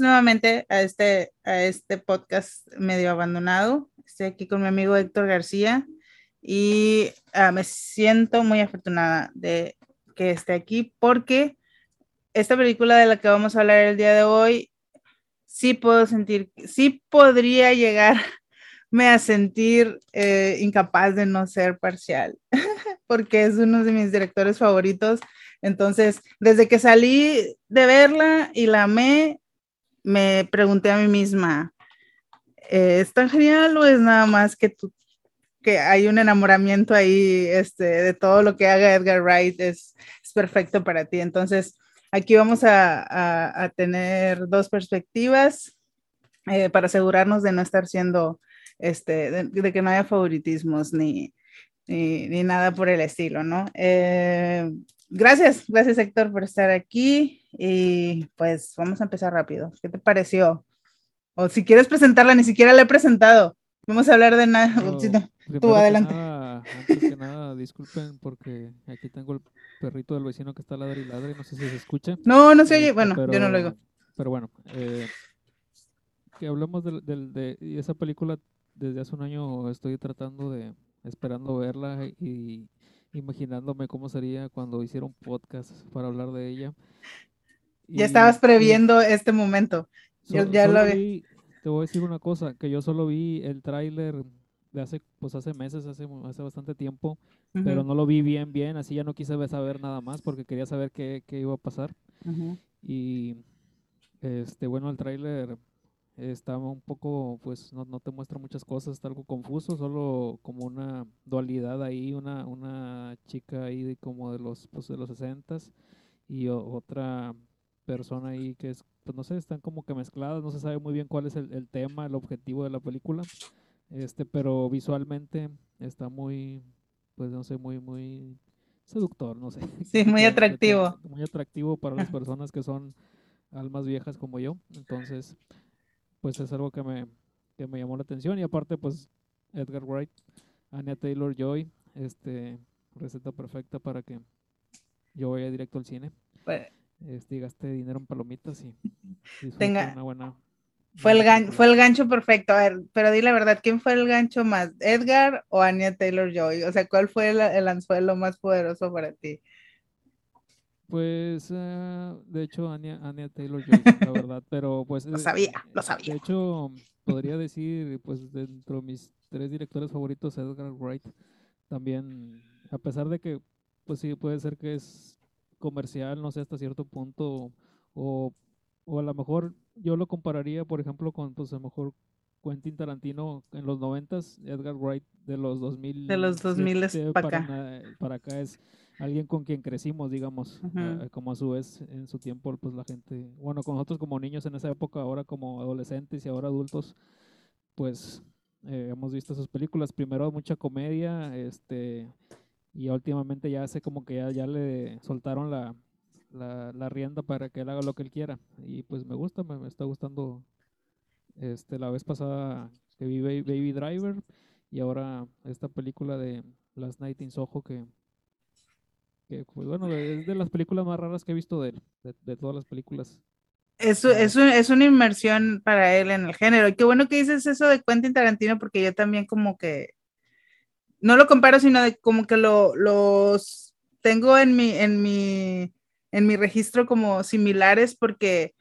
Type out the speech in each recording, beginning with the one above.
nuevamente a este, a este podcast medio abandonado. Estoy aquí con mi amigo Héctor García y ah, me siento muy afortunada de que esté aquí porque esta película de la que vamos a hablar el día de hoy, sí puedo sentir, sí podría llegarme a sentir eh, incapaz de no ser parcial, porque es uno de mis directores favoritos. Entonces, desde que salí de verla y la amé, me pregunté a mí misma, eh, ¿es tan genial o es nada más que que hay un enamoramiento ahí este, de todo lo que haga Edgar Wright es, es perfecto para ti? Entonces, aquí vamos a, a- tener dos perspectivas eh, para asegurarnos de no estar siendo, este, de, que no haya favoritismos ni, ni, ni nada por el estilo, ¿no? Eh, gracias, gracias Héctor por estar aquí y pues vamos a empezar rápido. ¿Qué te pareció? O si quieres presentarla, ni siquiera la he presentado. Vamos a hablar de nada. No. que adelante. nada, antes que nada, disculpen porque aquí tengo el perrito del vecino que está ladre y ladre, no sé si se escucha. No, no se oye. Este, Bueno, yo no lo oigo. Pero bueno, eh, que hablemos de y esa película desde hace un año estoy tratando de, esperando verla y imaginándome cómo sería cuando hiciera un podcast para hablar de ella. Ya Y- estabas y previendo este momento. Yo so- ya lo vi- te voy a decir una cosa, que yo solo vi el tráiler de hace, pues hace meses, hace, hace bastante tiempo, pero Ujú, no lo vi bien, bien, así ya no quise saber nada más porque quería saber qué, qué iba a pasar. ujú. Y este, bueno, el tráiler estaba un poco, pues no, no te muestra muchas cosas, está algo confuso, solo como una dualidad ahí, una, una chica ahí de como de los, pues de los 60 y otra persona ahí que es, pues no sé, están como que mezcladas, no se sabe muy bien cuál es el, el tema, el objetivo de la película, este, pero visualmente está muy, pues no sé, muy, muy seductor, no sé. Sí, muy atractivo. Muy atractivo para las personas que son almas viejas como yo, entonces, pues es algo que me, que me llamó la atención y aparte, pues Edgar Wright, Anya Taylor Joy, este, receta perfecta para que yo vaya directo al cine Fue, este, y gaste dinero en palomitas y disfrute Tenga- una buena. fue el, gan- fue el gancho perfecto. A ver, pero di la verdad, ¿quién fue el gancho más? ¿Edgar o Anya Taylor Joy? O sea, ¿cuál fue el, el anzuelo más poderoso para ti? Pues, eh, de hecho, Anya, Anya Taylor Joy, la verdad, pero pues... Lo eh, sabía, lo De sabía. hecho, podría decir, pues, dentro de mis tres directores favoritos, Edgar Wright, también, a pesar de que, pues sí, puede ser que es comercial, no sé, hasta cierto punto, o, o a lo mejor yo lo compararía, por ejemplo, con, pues, a lo mejor Quentin Tarantino en los noventas, Edgar Wright de los 2000 De los 2000 pa' acá. para, para acá es alguien con quien crecimos, digamos, Ujú. ah, como a su vez en su tiempo, pues la gente, bueno, con nosotros como niños en esa época, ahora como adolescentes y ahora adultos, pues eh, hemos visto sus películas, primero mucha comedia, este, y últimamente ya hace como que ya, ya le soltaron la, la, la rienda para que él haga lo que él quiera, y pues me gusta, me, me está gustando, este, la vez pasada que vi Ba- Baby Driver y ahora esta película de Last Night in Soho que, que pues bueno, es de las películas más raras que he visto de él, de, de todas las películas. Es, es, un- es una inmersión para él en el género. Y qué bueno que dices eso de Quentin Tarantino, porque yo también como que, no lo comparo, sino como que lo, los tengo en mi, en mi, en mi registro como similares, porque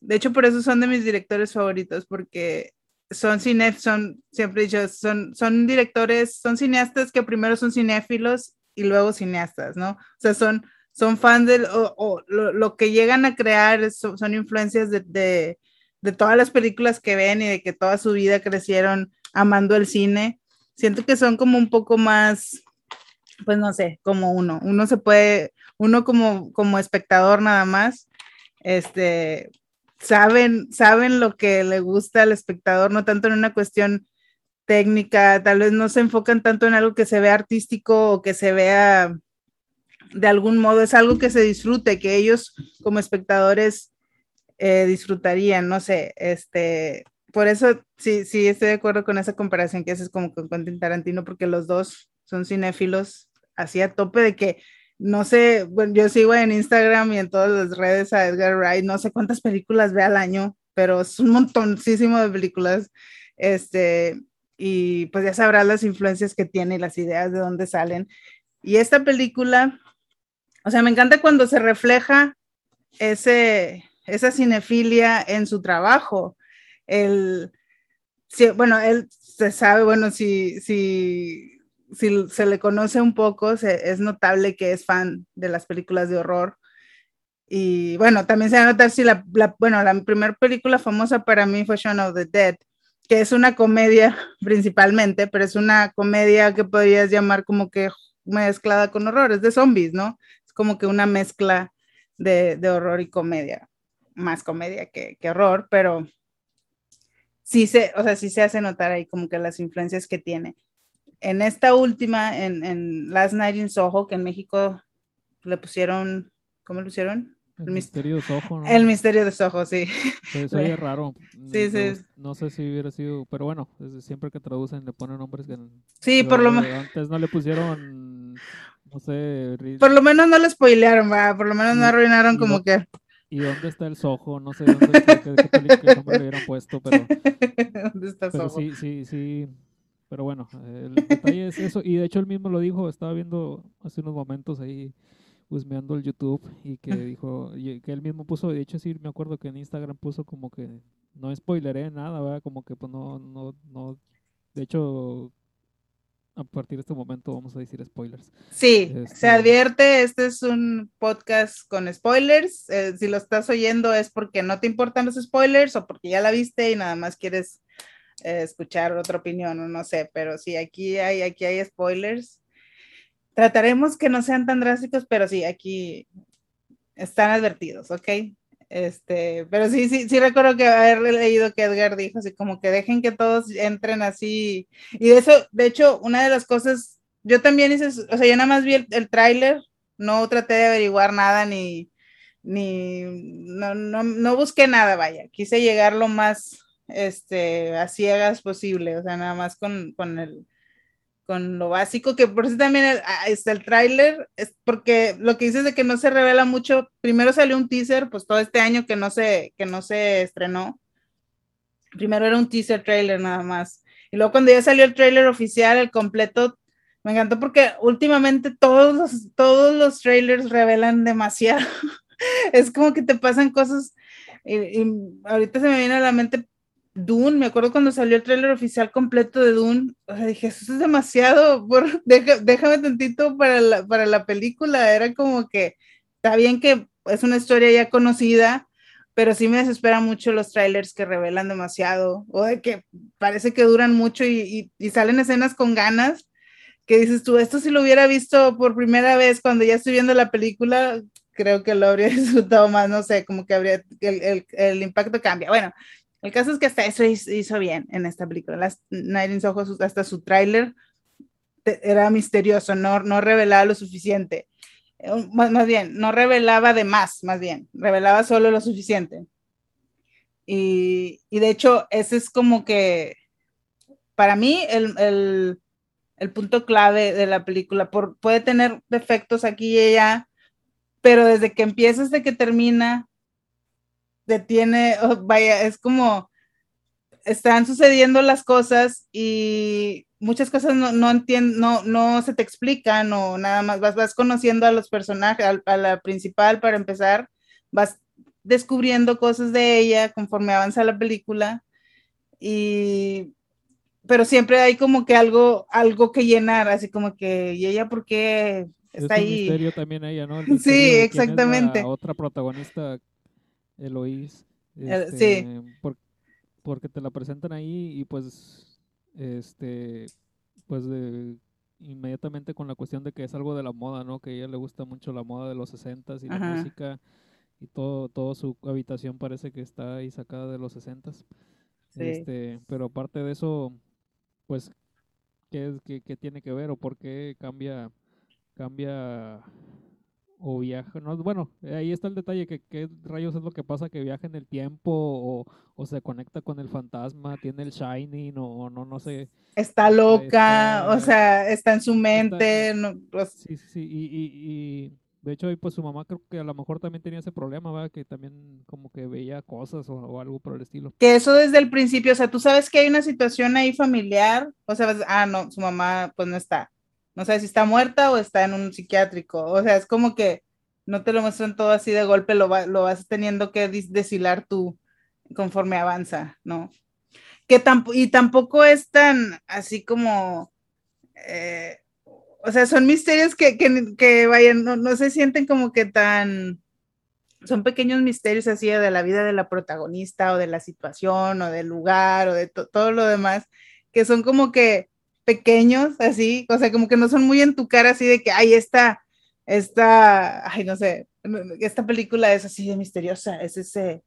de hecho por eso son de mis directores favoritos, porque son cine, son, siempre he dicho, son, son directores, son cineastas que primero son cinéfilos y luego cineastas, ¿no? O sea, son, son fans de o, lo, lo, que llegan a crear son, son influencias de, de, de, todas las películas que ven y de que toda su vida crecieron amando el cine. Siento que son como un poco más, pues no sé, como uno. Uno se puede, uno como, como espectador nada más, este, saben, saben lo que le gusta al espectador, no tanto en una cuestión técnica, tal vez no se enfocan tanto en algo que se vea artístico o que se vea de algún modo, es algo que se disfrute, que ellos como espectadores eh, disfrutarían, no sé, este, por eso sí, sí estoy de acuerdo con esa comparación que haces como con Quentin Tarantino, porque los dos son cinéfilos así a tope de que no sé, bueno, yo sigo en Instagram y en todas las redes a Edgar Wright, no sé cuántas películas ve al año, pero es un montoncísimo de películas, este, y pues ya sabrás las influencias que tiene y las ideas de dónde salen. Y esta película, o sea, me encanta cuando se refleja ese, esa cinefilia en su trabajo. El, si, bueno, él se sabe, bueno, si, si, si se le conoce un poco, es notable que es fan de las películas de horror. Y bueno, también se va a notar si la, la bueno, la primera película famosa para mí fue Shaun of the Dead, que es una comedia principalmente, pero es una comedia que podrías llamar como que mezclada con horror, es de zombies, ¿no? Es como que una mezcla de, de horror y comedia, más comedia que, que, horror, pero sí se, o sea, sí se hace notar ahí como que las influencias que tiene. En esta última, en, en Last Night in Soho, que en México le pusieron, ¿cómo le pusieron? El, el misterio de Soho, ¿no? El misterio de Soho, sí. Se oye raro. Sí, no, sí. No sé si hubiera sido, pero bueno, siempre que traducen le ponen nombres que. Sí, por lo menos. Antes no le pusieron, no sé. Por lo menos no lo spoilearon, va. Por lo menos no arruinaron como que. ¿Y dónde está el Soho? No sé dónde, qué, qué, qué, qué, qué nombre le hubieran puesto, pero. ¿Dónde está pero Soho? sí, sí, sí. Pero bueno, el detalle es eso. Y de hecho él mismo lo dijo, estaba viendo hace unos momentos ahí husmeando el YouTube y que dijo, y que él mismo puso, de hecho sí me acuerdo que en Instagram puso como que no spoileré nada, ¿verdad? Como que pues no, no, no, de hecho a partir de este momento vamos a decir spoilers. Sí, este... se advierte, este es un podcast con spoilers, eh, si lo estás oyendo es porque no te importan los spoilers o porque ya la viste y nada más quieres eh, escuchar otra opinión o no sé, pero sí, aquí hay, aquí hay spoilers trataremos que no sean tan drásticos, pero sí, aquí están advertidos, ¿ok? Este, pero sí, sí, sí recuerdo que haber leído que Edgar dijo así como que dejen que todos entren así. Y de eso, de hecho, una de las cosas, yo también hice, o sea, yo nada más vi el, el tráiler, no traté de averiguar nada ni, ni, no, no, no busqué nada, vaya, quise llegar lo más, este, a ciegas posible, o sea, nada más con, con el, con lo básico, que por eso también el, está el tráiler, es porque lo que dices de que no se revela mucho, primero salió un teaser, pues todo este año que no se, que no se estrenó, primero era un teaser trailer nada más, y luego cuando ya salió el trailer oficial, el completo, me encantó porque últimamente todos los, todos los trailers revelan demasiado, es como que te pasan cosas, y, y ahorita se me viene a la mente Dune, me acuerdo cuando salió el tráiler oficial completo de Dune, o dije, eso es demasiado, por, déjame tantito para la, para la película, era como que, está bien que es una historia ya conocida, pero sí me desespera mucho los trailers que revelan demasiado, o de que parece que duran mucho y, salen escenas con ganas, que dices tú, esto si lo hubiera visto por primera vez cuando ya estoy viendo la película, creo que lo habría disfrutado más, no sé, como que habría, el impacto cambia. Bueno, el caso es que hasta eso hizo bien en esta película. Las Night in hasta su tráiler era misterioso, no, no revelaba lo suficiente. Más, más, bien, no revelaba de más, más bien, revelaba solo lo suficiente. Y, y, de hecho, ese es como que para mí el, el, el punto clave de la película. Por, puede tener defectos aquí y allá, pero desde que empieza hasta que termina, detiene, oh, vaya, es como están sucediendo las cosas y muchas cosas no, no no, no se te explican o nada más vas, vas conociendo a los personajes, a, a la principal para empezar, vas descubriendo cosas de ella conforme avanza la película y pero siempre hay como que algo algo que llenar, así como que y ella por qué está es ahí. Un misterio también ella, ¿no? El Sí, misterio exactamente. otra protagonista, Eloís. Eh, este, sí. por- porque te la presentan ahí y pues, este, pues de- inmediatamente con la cuestión de que es algo de la moda, ¿no? Que a ella le gusta mucho la moda de los 60s y la música y todo, todo su habitación parece que está ahí sacada de los 60s. Sí. Este, pero aparte de eso, pues, ¿qué, es, qué, qué tiene que ver o por qué cambia, cambia o viaja? No, bueno, ahí está el detalle, que qué rayos es lo que pasa, que viaja en el tiempo o, o se conecta con el fantasma, tiene el Shining o, no, no sé. Está loca, Está- o sea, está en su mente, no, pues, Sí, sí, y, y, y de hecho pues su mamá creo que a lo mejor también tenía ese problema, ¿verdad? Que también como que veía cosas o, o algo por el estilo. que eso desde el principio, o sea, tú sabes que hay una situación ahí familiar, o sea, ah, no, su mamá pues no está, no sabes si está muerta o está en un psiquiátrico, o sea, es como que no te lo muestran todo así de golpe, lo, lo vas teniendo que deshilar tú conforme avanza, ¿no? Que tamp- y tampoco es tan así como, eh, o sea, son misterios que, que, que vayan, no, no se sienten como que tan son pequeños misterios así de la vida de la protagonista o de la situación o del lugar o de to- todo lo demás, que son como que pequeños así, o sea, como que no son muy en tu cara así de que, ay, esta, esta, ay, no sé, esta película es así de misteriosa, es ese,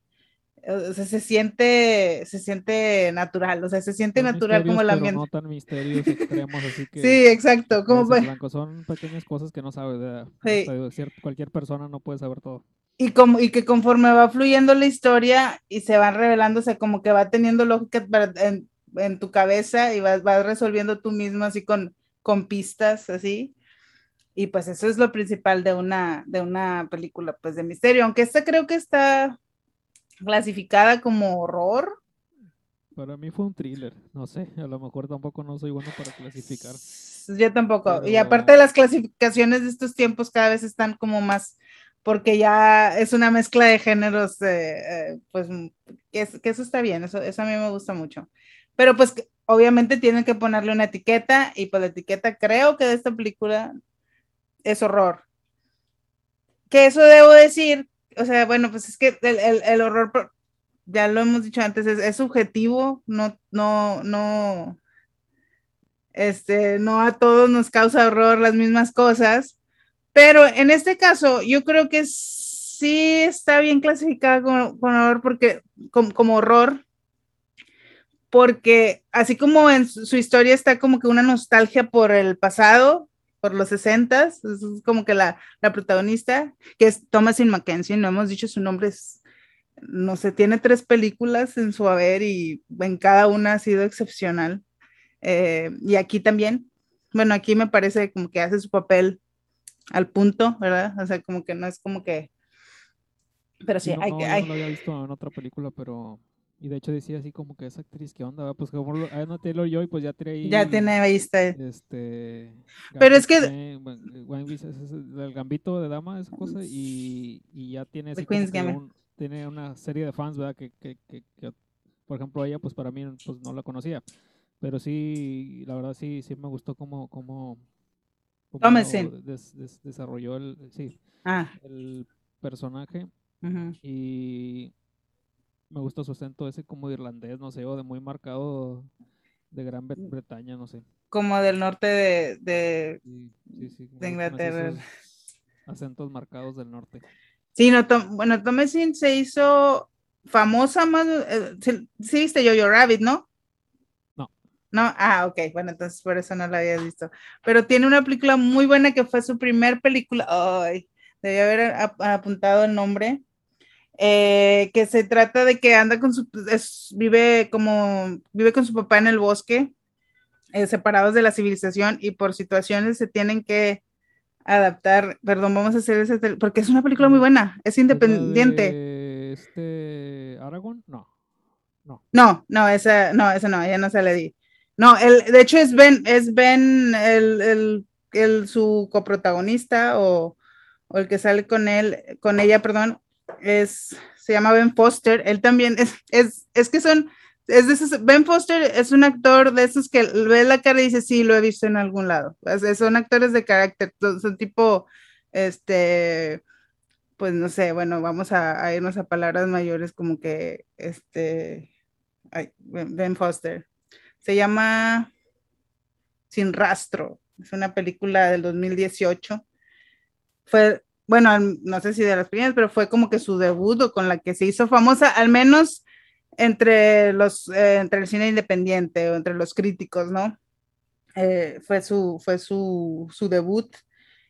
o sea, se siente, se siente natural, o sea, se siente Son natural como el ambiente. Pero no tan misterios extremos, así que... Sí, exacto, como blanco, son pequeñas cosas que no sabes. Sí. Cualquier persona no puede saber todo. y como y que conforme va fluyendo la historia y se van revelando, o sea, como que va teniendo lógica para- en, en tu cabeza y vas, vas resolviendo tú mismo así con, con pistas así. Y pues eso es lo principal de una, de una película pues de misterio, aunque esta creo que está clasificada como horror. Para mí fue un thriller, no sé, a lo mejor tampoco no soy bueno para clasificar. Yo tampoco. Y Pero- aparte de las clasificaciones de estos tiempos cada vez están como más, porque ya es una mezcla de géneros, eh, eh, pues que, es- que eso está bien, eso, eso a mí me gusta mucho. Pero pues obviamente tienen que ponerle una etiqueta y pues la etiqueta creo que de esta película es horror. Que eso debo decir, o sea, bueno, pues es que el, el- el horror, ya lo hemos dicho antes, es, es subjetivo, no, no, no, este, no a todos nos causa horror las mismas cosas, pero en este caso yo creo que sí está bien clasificada como, como horror porque, como, como horror, porque así como en su, historia está como que una nostalgia por el pasado, por los 60 es como que la, la protagonista, que es Thomasin Mackenzie, no hemos dicho su nombre, es, no sé, tiene tres películas en su haber y en cada una ha sido excepcional. Eh, y aquí también, bueno, aquí me parece como que hace su papel al punto, ¿verdad? O sea, como que no es como que... Pero sí, no, hay no, hay- no lo había visto en otra película, pero... Y de hecho decía así como que esa actriz, ¿qué onda? Pues como lo- Anna Taylor-Joy, pues ya ahí... Ya tiene vista. Este... Pero es que- eh, bueno, Gambit, ese es el gambito de dama, esa cosa, y, y ya tiene así Queen's un- tiene una serie de fans, ¿verdad? Que, que, que, que, por ejemplo, ella, pues para mí, pues no la conocía. Pero sí, la verdad sí, sí me gustó cómo, cómo, cómo des- des- desarrolló el, sí, Ah, el personaje ujú. y me gustó su acento ese como irlandés, no sé, o de muy marcado de Gran Mm. Bretaña, no sé. como del norte de, de... Sí, sí, sí, me De gustan así Inglaterra. Acentos marcados del norte. Sí, no, Tom- bueno, Thomasin se hizo famosa más... eh, sí, viste Jojo Rabbit, ¿no? No. No, ah, ok, bueno, entonces por eso no la había visto. Pero tiene una película muy buena que fue su primer película. Ay, debía haber ap- apuntado el nombre. Eh, que se trata de que anda con su, es- vive como, vive con su papá en el bosque eh, separados de la civilización y por situaciones se tienen que adaptar, perdón, vamos a hacer ese, porque es una película muy buena, es independiente. ¿De este Aragón? No. No. No, no, esa, no, esa no, ella no se le di. No, el, de hecho es Ben, es Ben el, el, el su coprotagonista o, o, el que sale con él, con ella, perdón, es, se llama Ben Foster. Él también es, es, es que son, es Ben Foster es un actor de esos que ve la cara y dice, sí, lo he visto en algún lado. son actores de carácter, son tipo, este, pues no sé, bueno, vamos a, a irnos a palabras mayores como que, este, ay, Ben Foster. Se llama Sin Rastro. Es una película del 2018. Fue, bueno, no sé si de las primeras, pero fue como que su debut o con la que se hizo famosa, al menos entre los, eh, entre el cine independiente o entre los críticos, ¿no? Eh, fue su, fue su, su, debut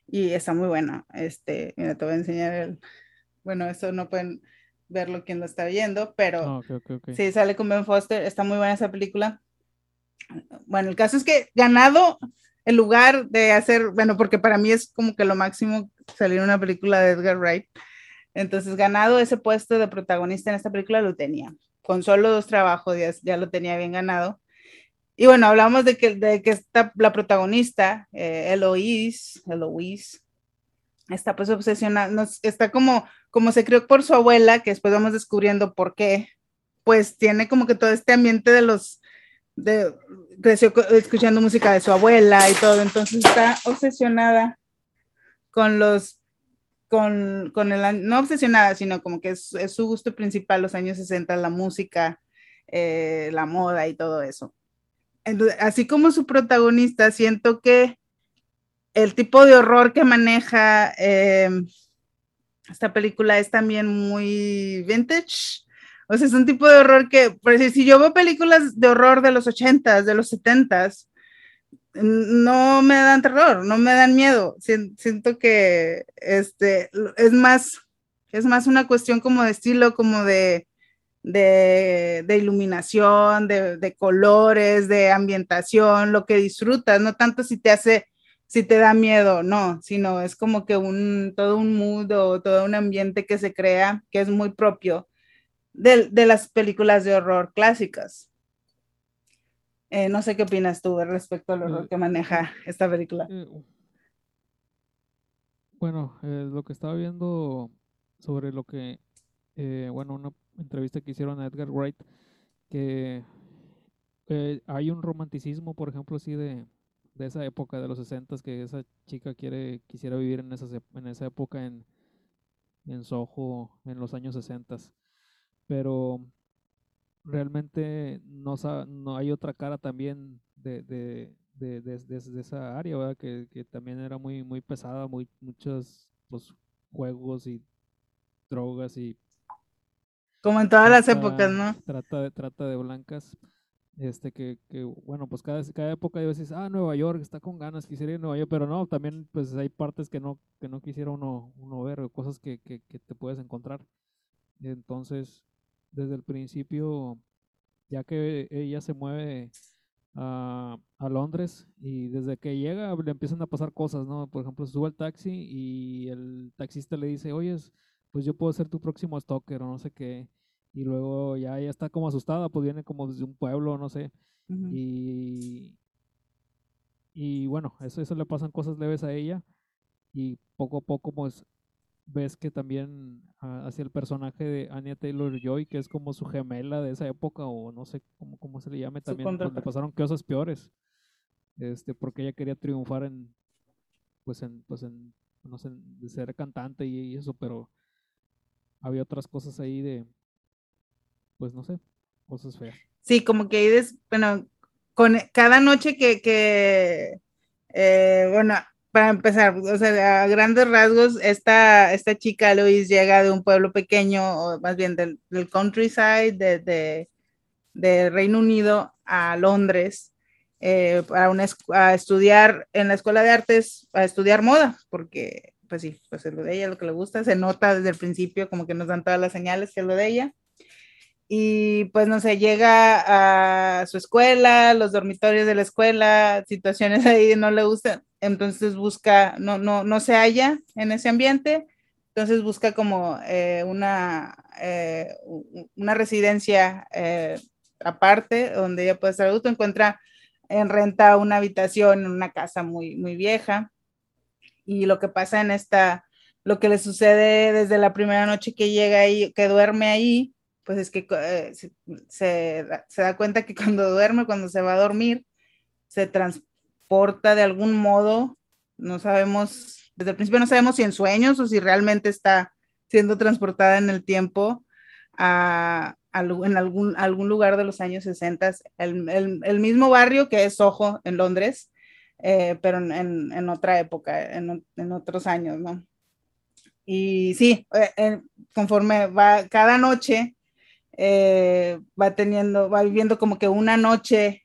y está muy buena. Este, mira, te voy a enseñar el, bueno, eso no pueden verlo quien lo está viendo, pero Ah, ok, ok, ok. sí, sale con Ben Foster, está muy buena esa película. Bueno, el caso es que ganado el lugar de hacer, bueno, porque para mí es como que lo máximo salir una película de Edgar Wright. Entonces, ganado ese puesto de protagonista en esta película lo tenía. Con solo dos trabajos ya, ya lo tenía bien ganado. Y bueno, hablamos de que, de que está la protagonista, eh, Eloise, Eloise, está pues obsesionada, nos, está como, como se crió por su abuela, que después vamos descubriendo por qué, pues tiene como que todo este ambiente de los, de, creció escuchando música de su abuela y todo, entonces está obsesionada con los, con, con el, no obsesionada, sino como que es, su gusto principal, los años 60, la música, eh, la moda y todo eso. Entonces, así como su protagonista, siento que el tipo de horror que maneja eh, esta película es también muy vintage. O sea, es un tipo de horror que, por decir, si yo veo películas de horror de los 80s, de los 70s, no me dan terror, no me dan miedo. Siento que este, es, más, es más una cuestión como de estilo, como de, de, iluminación, de, de, colores, de ambientación, lo que disfrutas, no tanto si te hace, si te da miedo, no, sino es como que un, todo un mood o todo un ambiente que se crea que es muy propio de, de las películas de horror clásicas. Eh, no sé qué opinas tú respecto al horror que maneja esta película. Eh, bueno, eh, lo que estaba viendo sobre lo que, eh, bueno, una entrevista que hicieron a Edgar Wright, que hay un romanticismo, por ejemplo, así de, de esa época de los 60 que esa chica quiere quisiera vivir en esa, en esa época en, en Soho en los años 60 pero realmente no, no hay otra cara también de, de, de, de, de esa área, ¿verdad? Que, que, también era muy, muy pesada, muy, muchos pues, juegos y drogas y... Como en todas trata, las épocas, ¿no? Trata de, trata de blancas. Este que, que, bueno, pues cada, cada época yo decís, ah, Nueva York está con ganas, quisiera ir a Nueva York, pero no, también pues hay partes que no, que no quisiera uno, uno ver, cosas que, que, que te puedes encontrar. Entonces, desde el principio, ya que ella se mueve a, a, Londres y desde que llega le empiezan a pasar cosas, ¿no? Por ejemplo, se sube al taxi y el taxista le dice, oye, pues yo puedo ser tu próximo stalker o no sé qué. Y luego ya ella está como asustada, pues viene como desde un pueblo, no sé. Uh -huh. Y, y bueno, eso, eso le pasan cosas leves a ella y poco a poco pues ves que también uh, hacia el personaje de Anya Taylor Joy, que es como su gemela de esa época, o no sé cómo, cómo se le llame también, donde pasaron cosas peores. Este, porque ella quería triunfar en, pues en, pues en, no sé, de ser cantante y, y eso, pero había otras cosas ahí de, pues no sé, cosas feas. Sí, como que ahí, des, bueno, con cada noche que, que eh, bueno, para empezar, o sea, a grandes rasgos, esta, esta chica Luis llega de un pueblo pequeño, o más bien del, countryside de, de, de, Reino Unido a Londres, eh, para una, a estudiar en la escuela de artes, a estudiar moda, porque, pues sí, pues es lo de ella, lo que le gusta, se nota desde el principio, como que nos dan todas las señales que es lo de ella. Y pues no sé, llega a su escuela, los dormitorios de la escuela, situaciones ahí no le gustan, entonces busca, no, no, no se halla en ese ambiente, entonces busca como eh, una, eh, una residencia eh, aparte donde ella puede estar adulto, encuentra en renta una habitación en una casa muy, muy vieja y lo que pasa en esta, lo que le sucede desde la primera noche que llega ahí, que duerme ahí, pues es que eh, se, se, da cuenta que cuando duerme, cuando se va a dormir, se transporta de algún modo, no sabemos, desde el principio no sabemos si en sueños o si realmente está siendo transportada en el tiempo a, a en algún, algún lugar de los años 60, el, el, el mismo barrio que es Soho en Londres, eh, pero en, en, otra época, en, en, otros años, ¿no? Y sí, eh, eh conforme va cada noche, eh, va teniendo, va viviendo como que una noche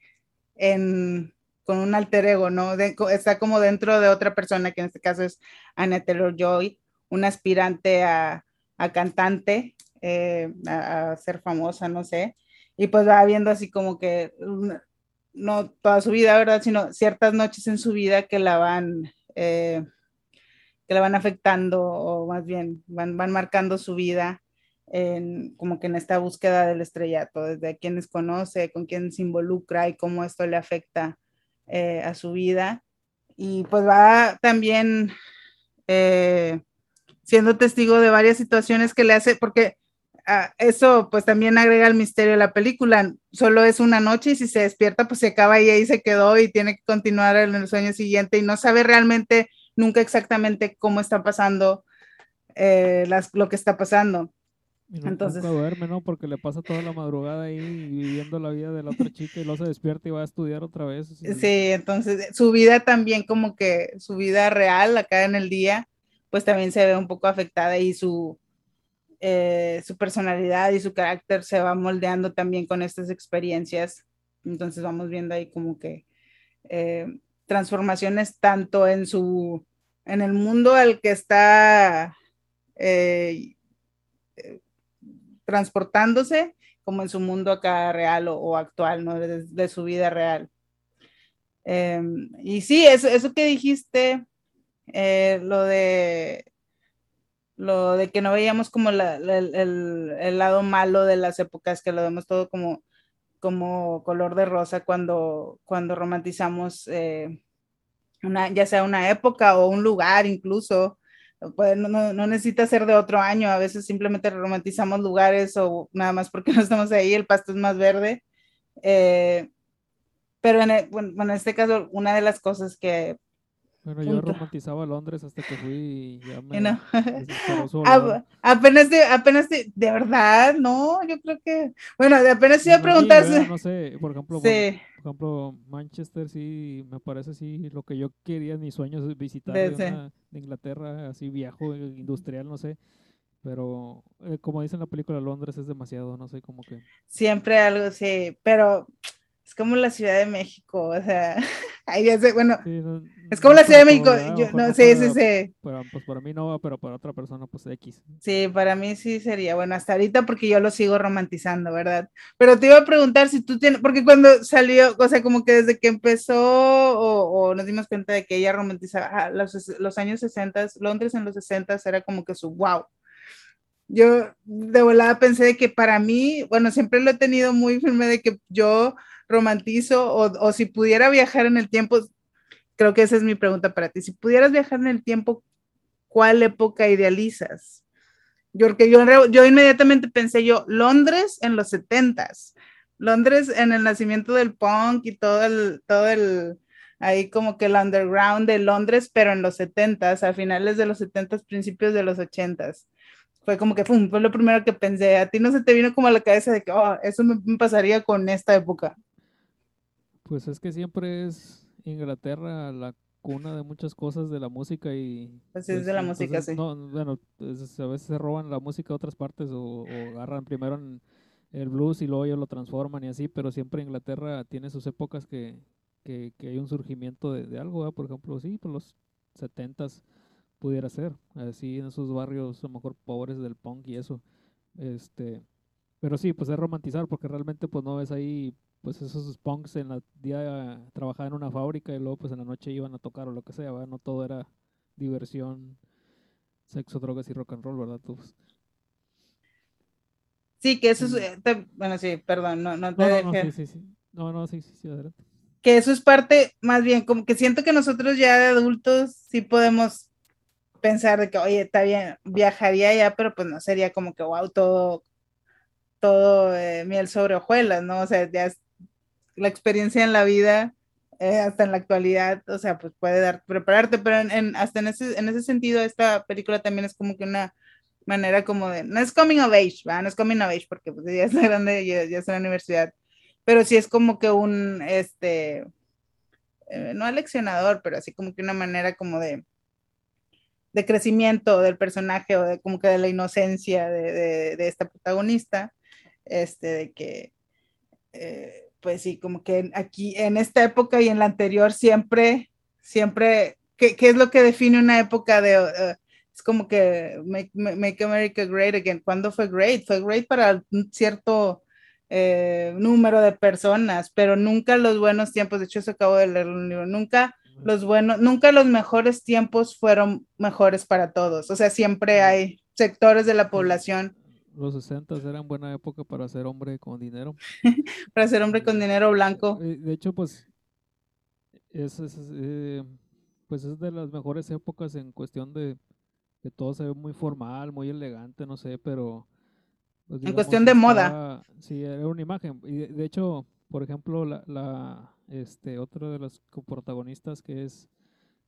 en, con un alter ego, ¿no? Está como dentro de otra persona, que en este caso es Anna Taylor Joy, una aspirante a, a cantante, eh, a, a, ser famosa, no sé, y pues va viendo así como que, no toda su vida, ¿verdad? Sino ciertas noches en su vida que la van, eh, que la van afectando, o más bien van, van marcando su vida en, como que en esta búsqueda del estrellato, desde quienes conoce, con quién se involucra y cómo esto le afecta eh, a su vida. Y pues va también eh, siendo testigo de varias situaciones que le hace, porque uh, eso pues también agrega el misterio de la película. Solo es una noche y si se despierta pues se acaba y ahí se quedó y tiene que continuar en el sueño siguiente y no sabe realmente nunca exactamente cómo está pasando eh, las, lo que está pasando. Y Entonces duerme, ¿no? Porque le pasa toda la madrugada ahí viviendo la vida de la otra chica y luego se despierta y va a estudiar otra vez. Sí, sí entonces su vida también como que su vida real acá en el día, pues también se ve un poco afectada y su, eh, su personalidad y su carácter se va moldeando también con estas experiencias. Entonces vamos viendo ahí como que eh, transformaciones tanto en su, en el mundo al que está eh, transportándose, como en su mundo acá real o, actual, ¿no? De, su vida real. Eh, y sí, eso, eso que dijiste, eh, lo de lo de que no veíamos como la, el, lado malo de las épocas, que lo vemos todo como, como color de rosa cuando, cuando romantizamos eh, una, ya sea una época o un lugar incluso, no, no, necesita ser de otro año, a veces simplemente romantizamos lugares o nada más porque no estamos ahí, el pasto es más verde. Eh, pero el, bueno, en este caso, una de las cosas que bueno, yo Punto. romantizaba Londres hasta que fui y ya me no. A, apenas de, apenas de, de, verdad, no, yo creo que, bueno, de apenas iba a preguntarse. No sé, por ejemplo, sí. por, ejemplo, Manchester sí, me parece sí, lo que yo quería mis sueños es visitar de, una, de Inglaterra, así viajo industrial, no sé. Pero eh, como dice en la película, Londres es demasiado, no sé, como que... Siempre algo, sí, pero es como la Ciudad de México, o sea, ahí ya sé, bueno, sí, no, es como no la Ciudad de México, yo, no, sí, sí, sí. Pero, pues para mí no, pero para otra persona, pues X. Sí, para mí sí sería, bueno, hasta ahorita porque yo lo sigo romantizando, ¿verdad? Pero te iba a preguntar si tú tienes, porque cuando salió, o sea, como que desde que empezó o, o nos dimos cuenta de que ella romantizaba ah, los, los años 60, Londres en los 60 era como que su wow, yo de volada pensé que para mí, bueno, siempre lo he tenido muy firme de que yo romantizo o, o, si pudiera viajar en el tiempo, creo que esa es mi pregunta para ti, si pudieras viajar en el tiempo, ¿cuál época idealizas? Yo, porque yo, yo inmediatamente pensé yo, Londres en los setentas, Londres en el nacimiento del punk y todo el, todo el, ahí como que el underground de Londres, pero en los setentas, a finales de los setentas, principios de los ochentas fue como que fue lo primero que pensé. A ti no se te vino como a la cabeza de que oh, eso me, pasaría con esta época. Pues es que siempre es Inglaterra la cuna de muchas cosas de la música y... Pues es pues, de la música, sí. No, bueno, pues, a veces se roban la música a otras partes o, o agarran primero en el blues y luego ellos lo transforman y así, pero siempre Inglaterra tiene sus épocas que, que, que hay un surgimiento de, de algo, ¿eh? por ejemplo, sí, por los setentas pudiera ser, así en esos barrios a lo mejor pobres del punk y eso. Este, pero sí, pues es romantizar porque realmente pues no ves ahí pues esos punks en la día trabajaban en una fábrica y luego pues en la noche iban a tocar o lo que sea, ¿verdad? No todo era diversión, sexo, drogas y rock and roll, ¿verdad? Pues, Sí, que eso es, eh, te- bueno, sí, perdón, no, no te no, no, no, dejé. sí, sí, sí. No, no, sí, sí, sí, adelante. Que eso es parte, más bien, como que siento que nosotros ya de adultos sí podemos pensar de que, oye, está bien, viajaría ya, pero pues no sería como que, wow, todo, todo eh, miel sobre hojuelas, ¿no? O sea, ya es la experiencia en la vida, eh, hasta en la actualidad, o sea, pues puede dar, prepararte, pero en, en- hasta en ese, en ese sentido, esta película también es como que una manera como de, no es coming of age, ¿va? No es coming of age porque pues, ya es grande, ya, ya es en la universidad, pero sí es como que un, este, eh, no aleccionador, pero así como que una manera como de, de crecimiento del personaje o de como que de la inocencia de, de, esta protagonista, este, de que, eh, pues sí, como que aquí en esta época y en la anterior siempre, siempre, ¿qué, qué es lo que define una época de... uh, es como que make, make, America Great Again. ¿Cuándo fue great? Fue great para un cierto eh, número de personas, pero nunca los buenos tiempos, de hecho eso acabo de leer un libro, nunca los buenos, nunca los mejores tiempos fueron mejores para todos, o sea, siempre hay sectores de la población Los 60 eran buena época para ser hombre con dinero. para ser hombre con dinero blanco. Eh, De hecho, pues es, es, eh, pues es de las mejores épocas en cuestión de que todo se ve muy formal, muy elegante, no sé, pero pues, En cuestión de moda. Sí, era una imagen. Y de, de hecho, por ejemplo, la, la este otro de los protagonistas que es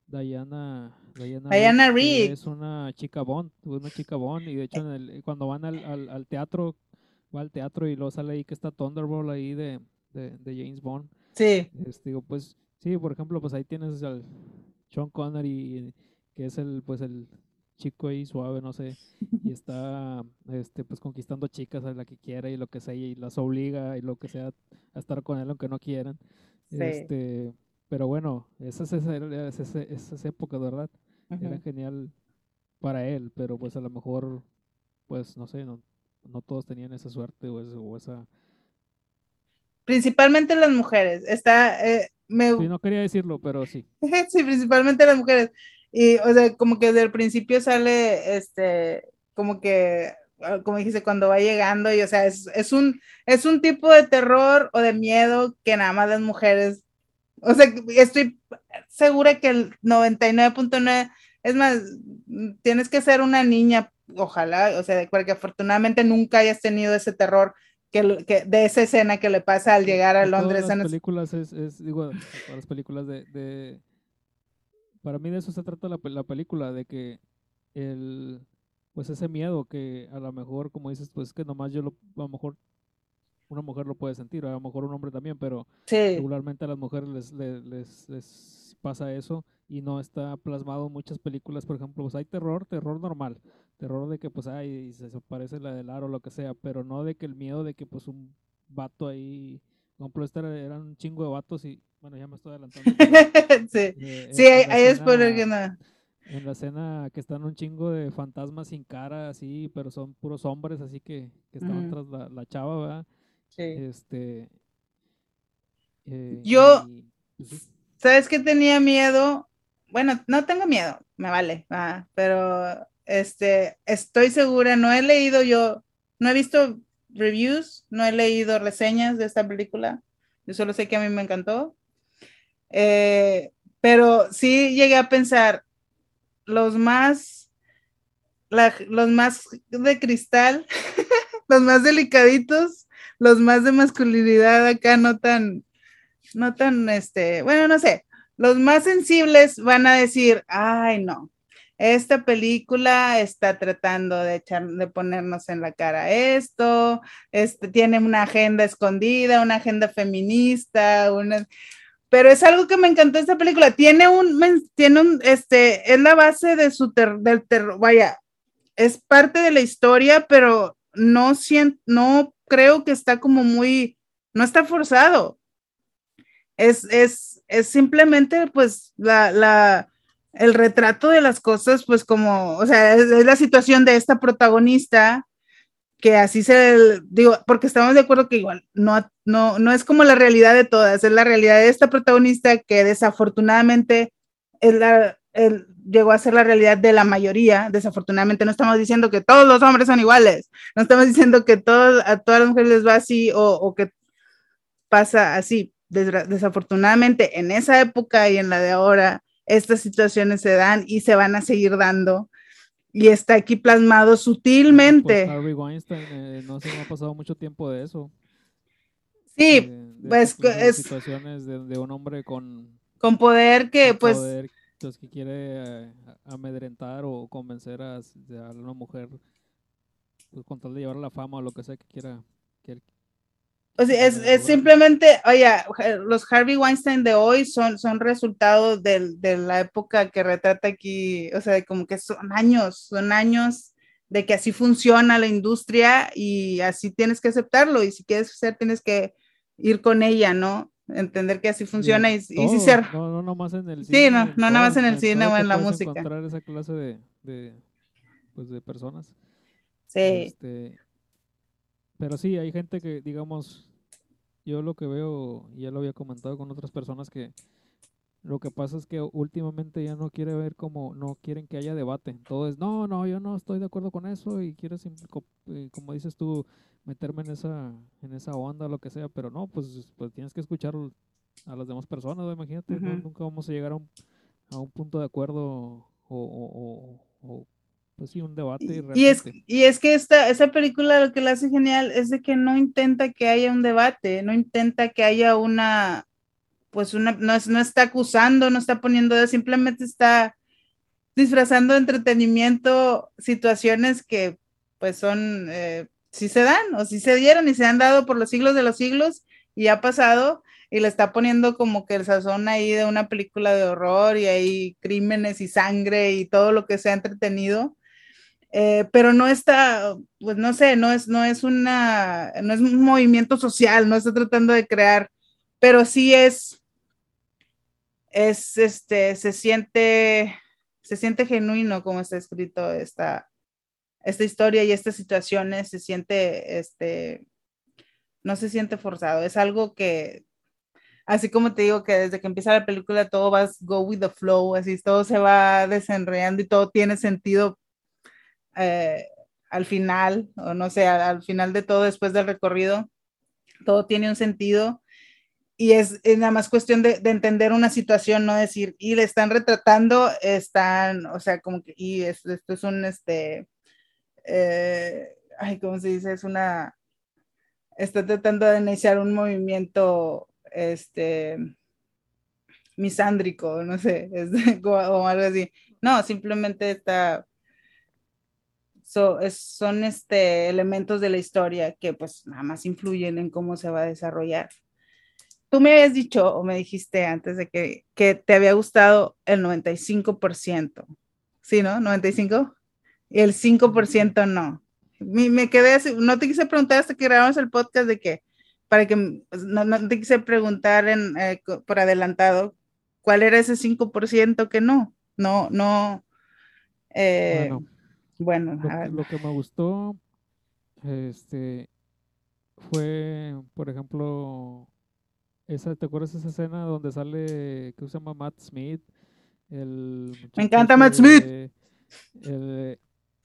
Diana Diana, Rigg. es una chica Bond, una chica Bond y de hecho en el, cuando van al, al, al teatro va al teatro y luego sale ahí que está Thunderbolt ahí de, de, de James Bond. Sí, Este, digo, pues, sí, por ejemplo, pues ahí tienes al Sean Connery, que es el, pues, el chico ahí suave, no sé, y está, este, pues, conquistando chicas a la que quiera y lo que sea, y las obliga y lo que sea a estar con él aunque no quieran. Sí. Este, pero bueno, esa es esa, era- es esa, esas épocas, ¿verdad? Era ujú. genial para él, pero pues a lo mejor, pues, no sé, no, no todos tenían esa suerte o, esa- o esa... principalmente las mujeres. Está, eh, me, Sí, no quería decirlo, pero sí. sí, principalmente las mujeres. Y, o sea, como que desde el principio sale, este, como que, como dijiste, cuando va llegando, y, o sea, es, es un, es un tipo de terror o de miedo que nada más las mujeres, o sea, estoy segura que el 99.9, es más, tienes que ser una niña, ojalá, o sea, porque afortunadamente nunca hayas tenido ese terror que, que de esa escena que le pasa al llegar a de todas Londres. las películas es, es, digo, todas las películas de, de- para mí de eso se trata la, la película, de que el, pues ese miedo que a lo mejor, como dices, pues que nomás yo lo, a lo mejor una mujer lo puede sentir, a lo mejor un hombre también, pero Sí, regularmente a las mujeres les, les, les, les pasa eso y no está plasmado en muchas películas, por ejemplo, pues hay terror, terror normal, terror de que pues ay, se se parece la del aro o lo que sea, pero no de que el miedo de que pues un vato ahí, por ejemplo, este era- eran un chingo de vatos y bueno, ya me estoy adelantando. pero, sí. eh, Sí, hay, la hay spoiler que no. En la escena que están un chingo de fantasmas sin cara, así, pero son puros hombres, así que, que estaban Ujú. tras la, la chava, ¿verdad? Sí. Este. eh, Yo- y. ¿Sabes qué tenía miedo? Bueno, no tengo miedo, me vale, ah, pero este, estoy segura, no he leído yo, no he visto reviews, no he leído reseñas de esta película, yo solo sé que a mí me encantó, Eh, pero sí llegué a pensar, los más, los más de cristal, los más delicaditos, los más de masculinidad acá no tan, no tan, este, bueno, no sé, los más sensibles van a decir, ay, no, esta película está tratando de echar, de ponernos en la cara esto, este, tiene una agenda escondida, una agenda feminista, una, pero es algo que me encantó esta película, tiene un, tiene un, este, es la base de su, ter- del terror, vaya, es parte de la historia, pero no siento, no creo que está como muy, no está forzado. Es, es, es simplemente pues la, la, el retrato de las cosas, pues como, o sea, es, es la situación de esta protagonista que así se, digo, porque estamos de acuerdo que igual no, no, no es como la realidad de todas, es la realidad de esta protagonista que desafortunadamente es la, el, llegó a ser la realidad de la mayoría. Desafortunadamente no estamos diciendo que todos los hombres son iguales, no estamos diciendo que todo, a todas las mujeres les va así o, o que pasa así. desafortunadamente en esa época y en la de ahora, estas situaciones se dan y se van a seguir dando y está aquí plasmado sutilmente. Pues Harvey Weinstein, eh, no sé, no ha pasado mucho tiempo de eso. Sí, de- de pues es situaciones de, de un hombre con con poder que con pues poder, pues, que quiere eh, amedrentar o convencer a, una mujer pues, con tal de llevar la fama o lo que sea que quiera. que- O sea, es, es simplemente, oye, los Harvey Weinstein de hoy son, son resultado del- de la época que retrata aquí, o sea, como que son años, son años de que así funciona la industria y así tienes que aceptarlo y si quieres hacer tienes que ir con ella, ¿no? Entender que así funciona y, y sí todo, ser. No, no nomás en el Sí, cine. no, en no nada más en el cine o en la música. encontrar esa clase de, de, pues, de personas. Sí, Este, pero sí, hay gente que, digamos, yo lo que veo, y ya lo había comentado con otras personas, que lo que pasa es que últimamente ya no quiere ver como, no quieren que haya debate. Todo es, no, no, yo no estoy de acuerdo con eso y co- eh, como dices tú, meterme en esa, en esa onda, lo que sea, pero no, pues, pues tienes que escuchar a las demás personas, ¿no? imagínate, no- nunca vamos a llegar a un, a un punto de acuerdo o, o- o- o, pues sí, un debate. Y es, y es que esta, esa película lo que la hace genial es de que no intenta que haya un debate, no intenta que haya una, pues una, no, es- no está acusando, no está poniendo, simplemente está disfrazando de entretenimiento situaciones que pues son, eh, sí se dan o sí se dieron y se han dado por los siglos de los siglos y ha pasado y le está poniendo como que el sazón ahí de una película de horror y hay crímenes y sangre y todo lo que sea entretenido. Eh, pero no está, pues no sé, no es, no es una, no es un movimiento social, no está tratando de crear, pero sí es, es, este, se siente, se siente genuino como está escrito esta, esta historia y estas situaciones, se siente, este, no se siente forzado, es algo que, así como te digo que desde que empieza la película todo va go with the flow, así todo se va desenredando y todo tiene sentido eh, al final, o no sé, al, al, final de todo, después del recorrido, todo tiene un sentido y es, es nada más cuestión de, de, entender una situación, no decir, y le están retratando, están, o sea, como que, y es, esto es un, este, eh, ay, ¿cómo se dice? Es una, está tratando de iniciar un movimiento, este, misándrico, no sé, es, o algo así. No, simplemente está So, es, son este, elementos de la historia que pues nada más influyen en cómo se va a desarrollar. Tú me habías dicho o me dijiste antes de que, que te había gustado el 95%. Sí, ¿no? 95. Y el 5% no. Me, me, quedé así, no te quise preguntar hasta que grabamos el podcast de que, para que, pues, no, no te quise preguntar en, eh, por adelantado cuál era ese 5% que no, no, no. Eh, bueno bueno, lo, que, lo que me gustó este fue, por ejemplo, esa, ¿te acuerdas esa escena donde sale, que se llama Matt Smith? El me encanta Matt Smith. El, el,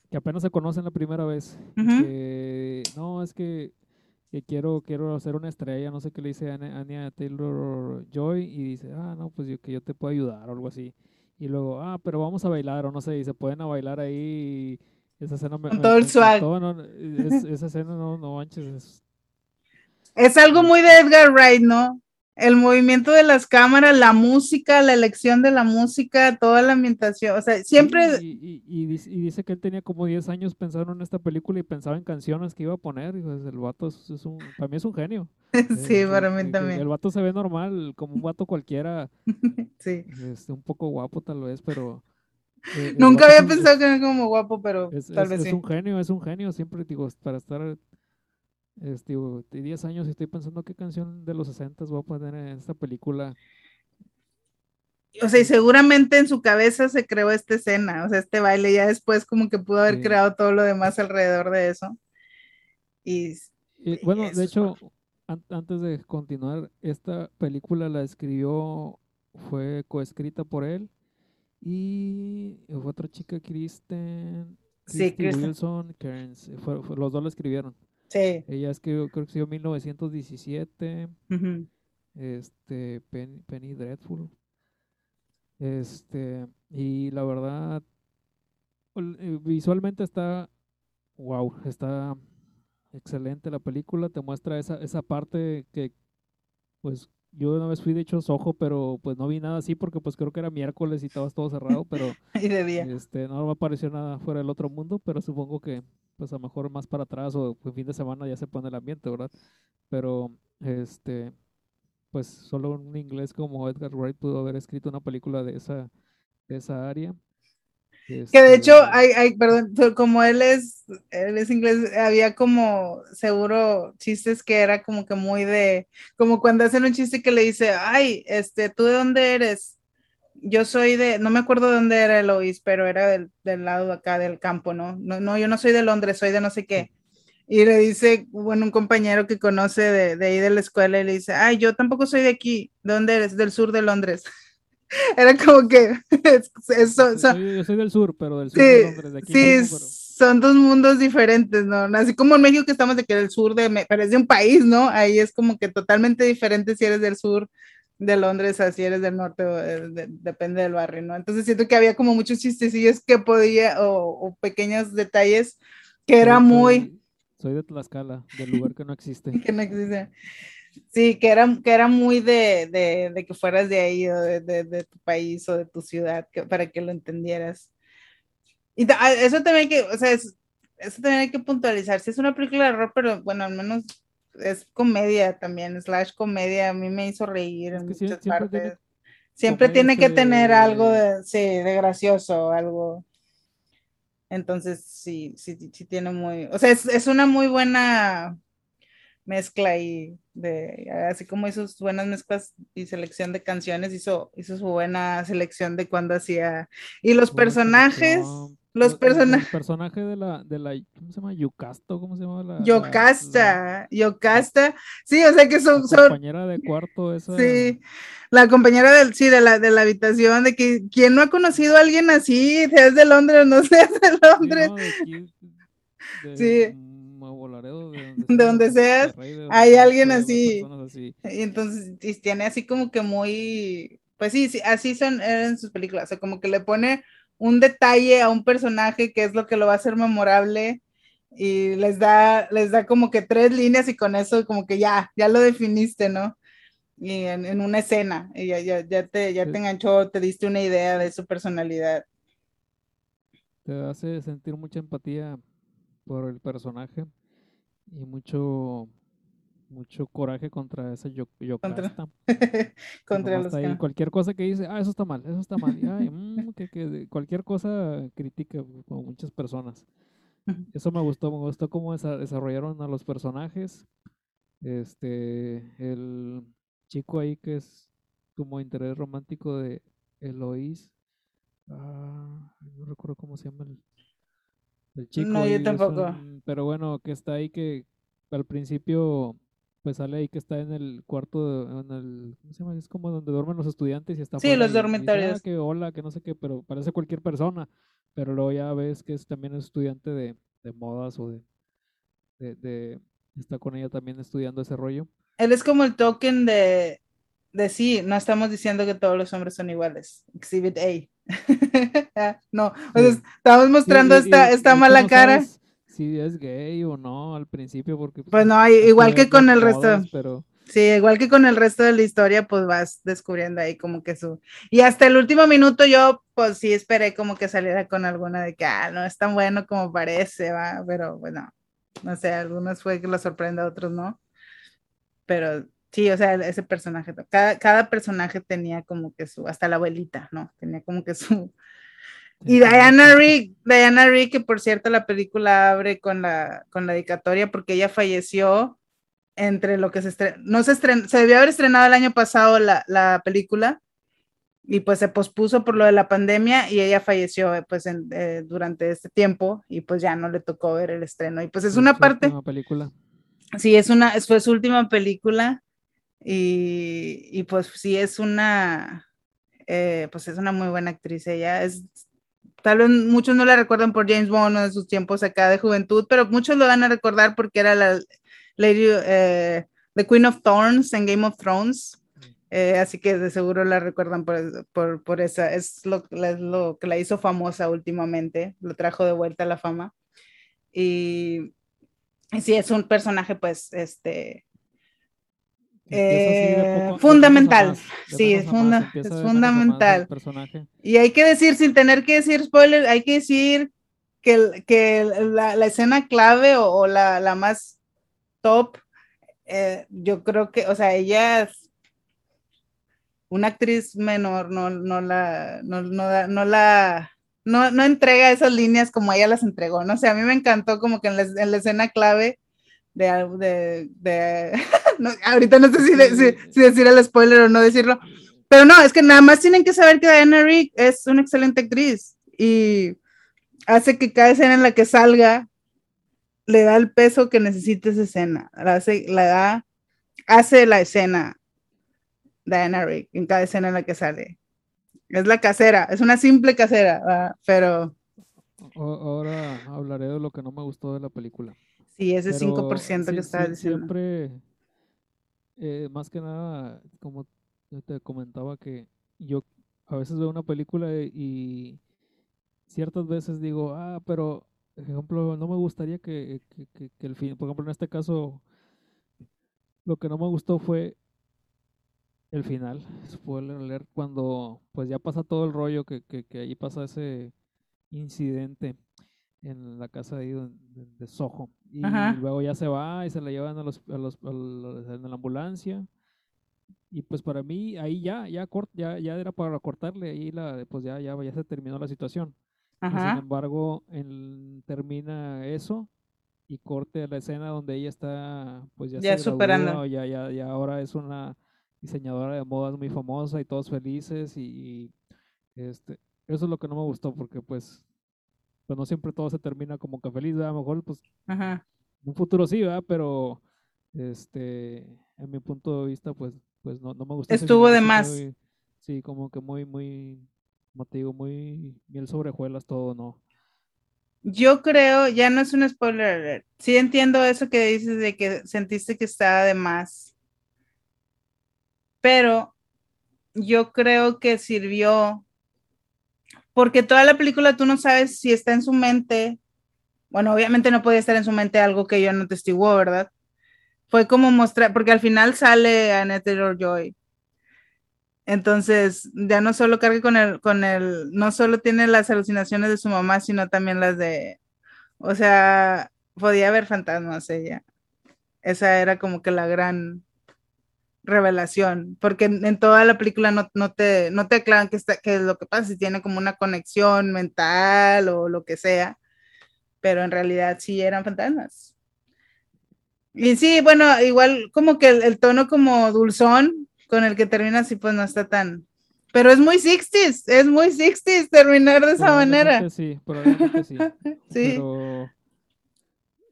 que apenas se conocen la primera vez. Uh -huh. que, no, es que, que, quiero, quiero hacer una estrella, no sé qué le dice Anya, Anya Taylor Joy, y dice, ah, no, pues yo, que yo te puedo ayudar o algo así. Y luego, ah, pero vamos a bailar, o no sé, y se pueden a bailar ahí. Y esa escena me, Con todo el swag. Todo, no, es, esa escena no, no manches. Es, es algo muy de Edgar Wright, ¿no? El movimiento de las cámaras, la música, la elección de la música, toda la ambientación, o sea, siempre... Y, y, y, dice, y, dice, que él tenía como 10 años pensando en esta película y pensaba en canciones que iba a poner, y pues el vato es, es un, para mí es un genio. sí, eh, para mí también. El vato se ve normal, como un vato cualquiera, sí. este, un poco guapo tal vez, pero... Eh, Nunca había pensado es, que era como guapo, pero es, tal es, vez es sí. un genio, es un genio, siempre digo, para estar este, 10 años y estoy pensando qué canción de los 60 voy a poner en esta película. O sea, y seguramente en su cabeza se creó esta escena, o sea, este baile, ya después como que pudo haber Sí. creado todo lo demás alrededor de eso. Y, Y, bueno, eso de hecho, an- antes de continuar, esta película la escribió, fue coescrita por él y fue otra chica, Kristen, Sí. Wilson eh, fue- fue- los dos la escribieron. Sí. Ella escribió, creo que escribió 1917, ujú. este, Penny, Penny Dreadful, este, y la verdad, eh, visualmente está, wow, está excelente la película, te muestra esa, esa parte que, pues, yo una vez fui de hecho ojo, pero pues no vi nada así porque pues creo que era miércoles y estaba todo cerrado, pero Y de día. este, no me apareció nada fuera del otro mundo, pero supongo que pues a lo mejor más para atrás o el fin de semana ya se pone el ambiente, ¿verdad? Pero este, pues solo un inglés como Edgar Wright pudo haber escrito una película de esa, de esa área. Que de hecho, Este, hay, hay, perdón, como él es, él es inglés, había como seguro chistes que era como que muy de, como cuando hacen un chiste que le dice, ay, este, ¿tú de dónde eres? Yo soy de, no me acuerdo de dónde era Eloís, pero era del, del lado de acá del campo, ¿no? ¿no? No, yo no soy de Londres, soy de no sé qué. Y le dice, bueno, un compañero que conoce de, de ahí de la escuela y le dice, ay, yo tampoco soy de aquí, ¿de dónde eres? Del sur de Londres. Era como que, eso, Yo yo soy del sur, pero del sur Sí, de Londres, de aquí sí, pero- son dos mundos diferentes, ¿no? Así como en México que estamos de que el sur de, Me- pero es de un país, ¿no? Ahí es como que totalmente diferente si eres del sur de Londres a si eres del norte, o, eh, de- depende del barrio, ¿no? Entonces siento que había como muchos chistecillos que podía, o, o pequeños detalles que era soy- muy, soy- de Tlaxcala, del lugar que no existe. que no existe. Sí, que era, que era muy de, de, de que fueras de ahí o de, de, de tu país o de tu ciudad que, para que lo entendieras. Y ah, eso también hay que, o sea, es- eso también hay que puntualizar. Si es una película de horror, pero bueno, al menos es comedia también, slash comedia, a mí me hizo reír Es en que muchas siempre tiene partes. Siempre tiene que tener algo de, sí, de gracioso, algo. Entonces, sí, sí, sí tiene muy, o sea, es, es una muy buena mezcla ahí de, así como hizo sus buenas mezclas y selección de canciones, hizo, hizo su buena selección de cuando hacía, y los personajes. Los personajes, El personaje de la, de la, ¿cómo se llama? Yucasto, ¿cómo se llama? La, la- Yocasta, Yocasta, sí, o sea que la son, son, compañera de cuarto esa. sí, la compañera del, sí, de la, de la habitación, de que, ¿quién no ha conocido a alguien así? Seas de Londres o no seas de sí, Londres, ¿no? De aquí, de Sí. Laredo, de donde, De sea, donde seas, de hay alguien así. Y entonces y tiene así como que muy, pues sí, sí, así son eran sus películas, o sea, como que le pone un detalle a un personaje que es lo que lo va a hacer memorable y les da, les da como que tres líneas y con eso como que ya, ya lo definiste, ¿no? Y en, en una escena, y ya, ya, ya te, ya te enganchó, te diste una idea de su personalidad. Te hace sentir mucha empatía por el personaje y mucho mucho coraje contra esa yo, Contra- que Contra nomás los ahí, cualquier cosa que dice, ah, eso está mal, eso está mal. y, ay, mm, que, que cualquier cosa critica como muchas personas. Eso me gustó, me gustó cómo desa- desarrollaron a los personajes. Este, el chico ahí que es como interés romántico de Eloís. Ah, no recuerdo cómo se llama el, el chico. No, yo tampoco. un- pero bueno, que está ahí que al principio pues sale ahí que está en el cuarto, de- en el, ¿cómo se llama? Es como donde duermen los estudiantes y está Sí, los dice, "Ah, dormitorios. que hola, que no sé qué, pero parece cualquier persona. Pero luego ya ves que es también es estudiante de, de modas o de, de, de- está con ella también estudiando ese rollo. Él es como el token de, de sí, no estamos diciendo que todos los hombres son iguales. Exhibit A. no, o sea, estamos mostrando Y- y- esta, y- esta mala cara. sabes Si es gay o no al principio, porque Pues no, i- igual que con el resto. Pero Sí, igual que con el resto de la historia, pues vas descubriendo ahí como que su... Y hasta el último minuto yo, pues sí esperé como que saliera con alguna de que, ah, no es tan bueno como parece, va, pero bueno, no sé, algunos fue que lo sorprende, a otros no. Pero sí, o sea, ese personaje, cada, cada personaje tenía como que su, hasta la abuelita, ¿no? Tenía como que su... Y Diana Rigg, Diana Rigg, que por cierto la película abre con la, con la dedicatoria porque ella falleció entre lo que se estrenó, no se estrenó, se debió haber estrenado el año pasado la, la película y pues se pospuso por lo de la pandemia y ella falleció eh, pues en, eh, durante este tiempo y pues ya no le tocó ver el estreno. Y pues es una parte, película. sí, es una, fue su última película y, y pues sí es una, eh, pues es una muy buena actriz ella, es, tal vez muchos no la recuerdan por James Bond de sus tiempos acá de juventud, pero muchos lo van a recordar porque era la Lady, eh, The Queen of Thorns en Game of Thrones. Eh, así que de seguro la recuerdan por, por, por esa, es lo, es lo que la hizo famosa últimamente, lo trajo de vuelta a la fama. Y, sí, es un personaje, pues, este, eh, fundamental. Sí, es funda- fundamental. Y hay que decir, sin tener que decir spoiler, hay que decir que, que la, la escena clave o, o la, la más top, eh, yo creo que, o sea, ella es una actriz menor, no, no la, no, no, da- no la, no, no entrega esas líneas como ella las entregó, no sé, a mí me encantó como que en la, en la escena clave de, de no, ahorita no sé si, de- si- si decir el spoiler o no decirlo, pero no, es que nada más tienen que saber que Diana Rigg es una excelente actriz y hace que cada escena en la que salga le da el peso que necesita esa escena, la hace, la da, hace la escena Diana Rigg en cada escena en la que sale. Es la casera, es una simple casera, ¿verdad? pero ahora hablaré de lo que no me gustó de la película. sí, ese Pero 5% sí- que estabas sí- diciendo. Siempre, eh, más que nada, como te comentaba que yo a veces veo una película y ciertas veces digo, ah, pero, ejemplo, no me gustaría que, que- que- que el fin, por ejemplo, en este caso, lo que no me gustó fue el final, spoiler alert, cuando pues ya pasa todo el rollo, que, que, que ahí pasa ese incidente en la casa de, de, de Soho. Y Ajá. luego ya se va y se la llevan a los, a los, a los- en la ambulancia. Y pues para mí ahí ya, ya, cort, ya, ya era para cortarle, ahí la, pues ya, ya, ya se terminó la situación. Y sin Ajá, embargo, en- termina eso y corte la escena donde ella está, pues ya, Ya se superando. gradúa, ya, ya, ya ahora es una diseñadora de modas muy famosa y todos felices y, y, este, eso es lo que no me gustó porque pues, pues no siempre todo se termina como que feliz, ¿verdad? a lo mejor pues ajá. en un futuro sí, ¿verdad? Pero este, en mi punto de vista pues, pues no, no me gustó. ese Estuvo de más. muy- sí, como que muy, muy, como te digo, muy miel sobre hojuelas todo, ¿no? Yo creo, ya no es un spoiler alert. Sí entiendo eso que dices de que sentiste que estaba de más. Pero yo creo que sirvió porque toda la película tú no sabes si está en su mente. Bueno, obviamente no podía estar en su mente algo que ella no testiguó, ¿verdad? Fue como mostrar, porque al final sale Annette Taylor-Joy. Entonces, ya no solo carga con el, con el, no solo tiene las alucinaciones de su mamá, sino también las de, o sea, podía ver fantasmas ella. Esa era como que la gran revelación, porque en, en toda la película no, no te, no te aclaran qué qué es lo que pasa, si tiene como una conexión mental o lo que sea, pero en realidad sí eran fantasmas. Y sí, bueno, igual como que el, el tono como dulzón con el que termina así, pues no está tan... Pero es muy 60s, es muy 60s terminar de esa manera. Sí, probablemente sí. Sí. Pero,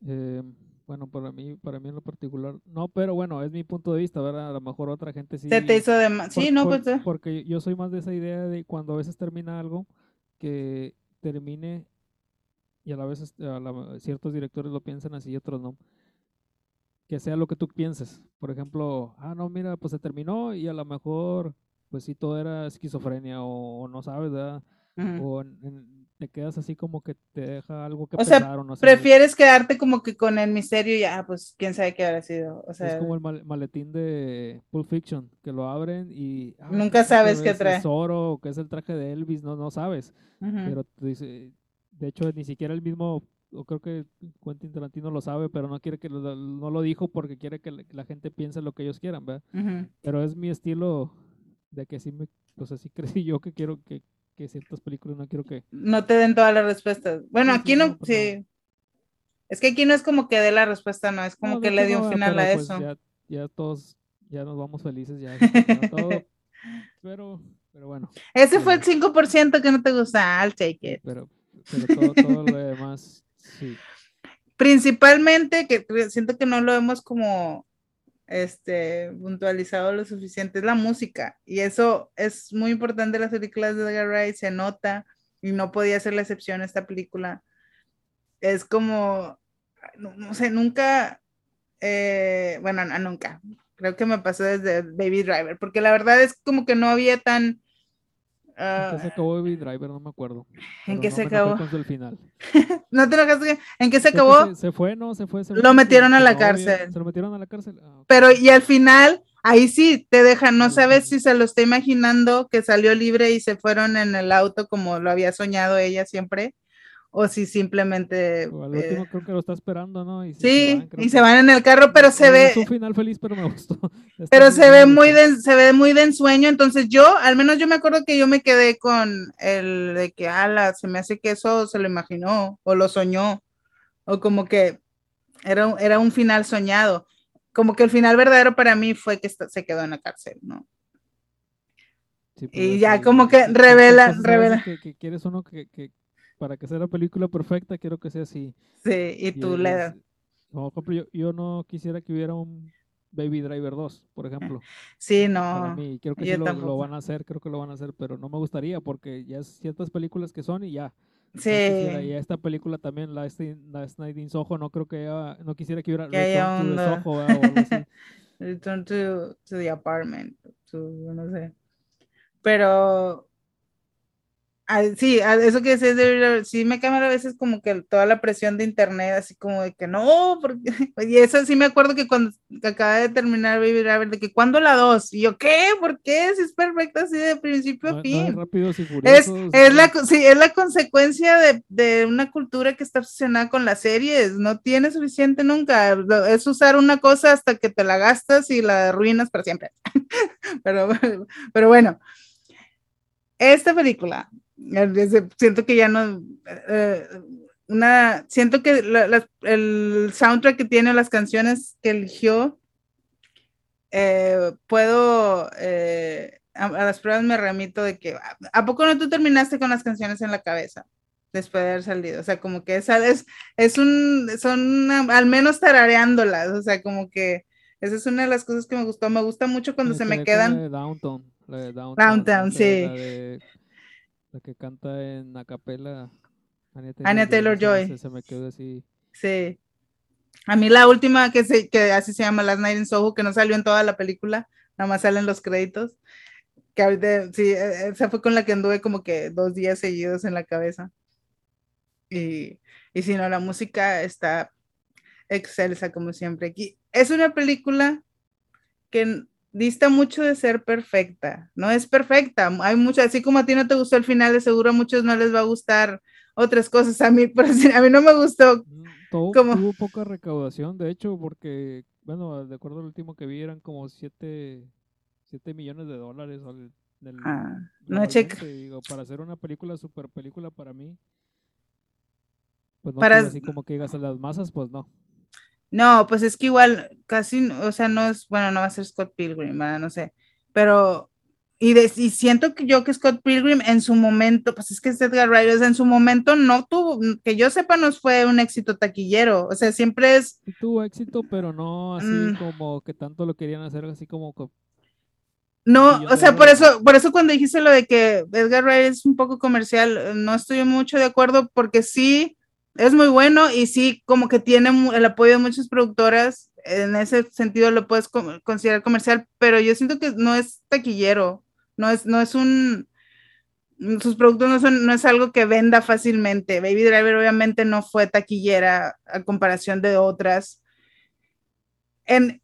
eh, bueno, para mí, para mí en lo particular, no, pero bueno, es mi punto de vista, ¿verdad? A lo mejor otra gente sí. Se te hizo de más. Sí, no, por- pues... eh. Porque yo soy más de esa idea de cuando a veces termina algo, que termine, y a la vez a la- ciertos directores lo piensan así y otros no, que sea lo que tú pienses. Por ejemplo, ah, no, mira, pues se terminó y a lo mejor, pues sí, todo era esquizofrenia o, o no sabes, ¿verdad? O en- en- te quedas así como que te deja algo que O sea, o no sé. Prefieres quedarte como que con el misterio y ya, pues quién sabe qué habrá sido. O Es sea, como el mal- maletín de Pulp Fiction, que lo abren y... ah, Nunca ¿qué es sabes qué ¿Es- trae. Es oro o qué es el traje de Elvis, no, no sabes. ujú. Pero te dice, de hecho ni siquiera el mismo, o creo que Quentin Tarantino lo sabe, pero no quiere que lo- no lo dijo porque quiere que la, que la gente piense lo que ellos quieran, ¿verdad? Pero es mi estilo de que sí me, pues así crecí yo que quiero que, que ciertas películas no quiero que... No te den todas las respuestas. Bueno, aquí no, pues sí. Es que aquí no es como que dé la respuesta, no, es como No, que le dio un final a pero, pues, eso. ya, ya todos, ya nos vamos felices, ya, terminó todo. Pero, Pero bueno, Ese fue el 5% que no te gusta. I'll take it. pero, pero todo, todo lo demás, sí. Principalmente, que siento que no lo hemos como este, puntualizado lo suficiente, es la música. Y eso es muy importante en las películas de Edgar Wright, se nota, y no podía ser la excepción esta película. Es como, no, no sé, nunca, eh, bueno, no, nunca. Creo que me pasó desde Baby Driver, porque la verdad es como que no había tan... ¿En ah, qué se acabó Baby Driver? No me acuerdo. ¿En qué no se acabó? el final. ¿No te enojaste? ¿En qué se acabó? Se, se fue, ¿no? Se fue. se Lo metieron a la cárcel. Se lo metieron a la cárcel. Ah. Pero y al final, ahí sí te dejan, no sabes si se lo está imaginando que salió libre y se fueron en el auto como lo había soñado ella siempre, o si simplemente... O al eh, último creo que lo está esperando, ¿no? Y, sí, y se van en el carro, pero se ve, Es un final feliz, pero me gustó. Está pero se ve muy de, se ve muy de ensueño, entonces yo, al menos yo me acuerdo que yo me quedé con el de que, ala, se me hace que eso se lo imaginó, o lo soñó, o como que era, un- era un final soñado. Como que el final verdadero para mí fue que se quedó en la cárcel, ¿no? Sí, pues, y ya como que revela- revela. veces Que, que quieres uno que, que para que sea la película perfecta, quiero que sea así. Sí, y tú le das. no, yo, yo no quisiera que hubiera un Baby Driver 2, por ejemplo. Sí, Para no. mí, creo que sí lo, lo van a hacer, creo que lo van a hacer, pero no me gustaría porque ya ciertas películas que son y ya. No Sí, quisiera, y esta película también, la este, Last Night in Soho, no creo que haya- no quisiera que hubiera Que haya Return to the un, Soho, o algo así. return to, to the apartment, to, no sé. Pero, ah, sí, ah, eso que decías de, sí me cambia a veces como que toda la presión de internet, así como de que no, porque, y eso sí me acuerdo que cuando acaba de terminar Baby Driver, de que ¿cuándo la dos? Y yo, ¿qué? ¿Por qué? Si es perfecta así de principio No, a no fin. es y Es, furiosos. es, la, no. sí, es la consecuencia de, de una cultura que está obsesionada con las series. No tiene suficiente nunca. Es usar una cosa hasta que te la gastas y la arruinas para siempre. pero, pero bueno, esta película, desde- siento que ya no. eh, una, siento que la- el soundtrack que tiene, las canciones que eligió, eh, puedo, eh, a, a las pruebas me remito de que, ¿a, a poco no tú terminaste con las canciones en la cabeza después de haber salido? O sea, como que esa es, es un, son una- al menos tarareándolas, o sea, como que esa es una de las cosas que me gustó. Me gusta mucho cuando se me la quedan. de Downtown. La de Downtown, Downtown, La, sí. de- la que canta en acapella. Anya Anya Taylor-Joy. Se, se me quedó así. Sí. A mí la última que, se, que así se llama Last Night in Soho, que no salió en toda la película, nada más salen los créditos. Que ahorita, sí, e- esa fue con la que anduve como que dos días seguidos en la cabeza. Y, y si no, la música está excelsa como siempre aquí. Es una película que dista mucho de ser perfecta. No es perfecta. Hay mucho, así como a ti no te gustó el final, de seguro a muchos no les va a gustar otras cosas. A mí, decir, a mí no me gustó. Mm, ¿Cómo? tuvo poca recaudación, de hecho, porque, bueno, de acuerdo al último que vi, eran como 7 millones de dólares. al- del- Ah, no checa. digo, para hacer una película, super película para mí. Pues no Para- así como que digas a las masas, pues no. No, pues es que igual casi, o sea, no es, bueno, no va a ser Scott Pilgrim, ¿verdad? No sé, pero, y, de- y siento que yo que Scott Pilgrim en su momento, pues es que es Edgar Wright, o sea, en su momento no tuvo, que yo sepa, no fue un éxito taquillero, o sea, siempre es, Sí tuvo éxito, pero no así Mm. como que tanto lo querían hacer, así como co- no, o sea, por eso, por eso cuando dijiste lo de que Edgar Wright es un poco comercial, no estoy mucho de acuerdo porque sí, es muy bueno y sí, como que tiene el apoyo de muchas productoras, en ese sentido lo puedes considerar comercial, pero yo siento que no es taquillero, no es, no es un, sus productos no son, no es algo que venda fácilmente. Baby Driver obviamente no fue taquillera a comparación de otras. En,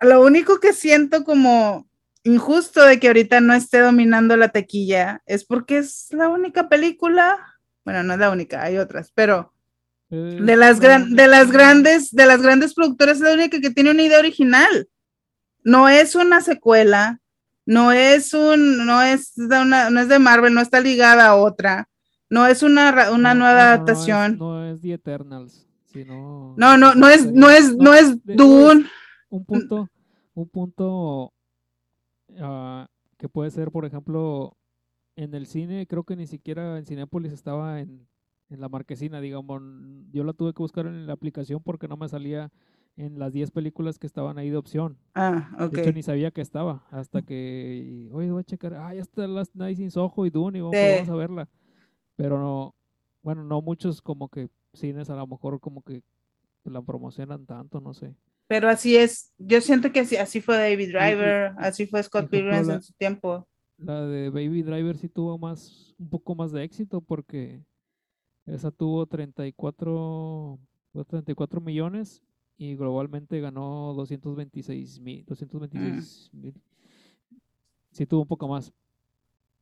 lo único que siento como injusto de que ahorita no esté dominando la taquilla es porque es la única película, bueno, no es la única, hay otras, pero de las, gran, de las grandes, de las grandes productoras es la única que tiene una idea original. No es una secuela, no es un, no es de una, no es de Marvel, no está ligada a otra, no es una, una no, nueva no, es- adaptación. No es, The Eternals, sino No, no, no es, no es, no es Dune. un punto, un punto ah, que puede ser, por ejemplo, en el cine, creo que ni siquiera en Cinépolis estaba en, en la marquesina, digamos. Yo la tuve que buscar en la aplicación porque no me salía en las 10 películas que estaban ahí de opción. Ah, ok. De hecho, ni sabía que estaba. Hasta que, oye, voy a checar. Ah, ya está Last Night sin Soho y Dune y vamos, Sí. vamos a verla. Pero no, bueno, no muchos como que cines a lo mejor como que la promocionan tanto, no sé. Pero así es, yo siento que así, así fue David Driver, así fue Scott Pilgrim en su tiempo. La de Baby Driver sí tuvo más, un poco más de éxito porque esa tuvo 34, fue 34 millones y globalmente ganó 226 mil, 226 mil. Sí tuvo un poco más.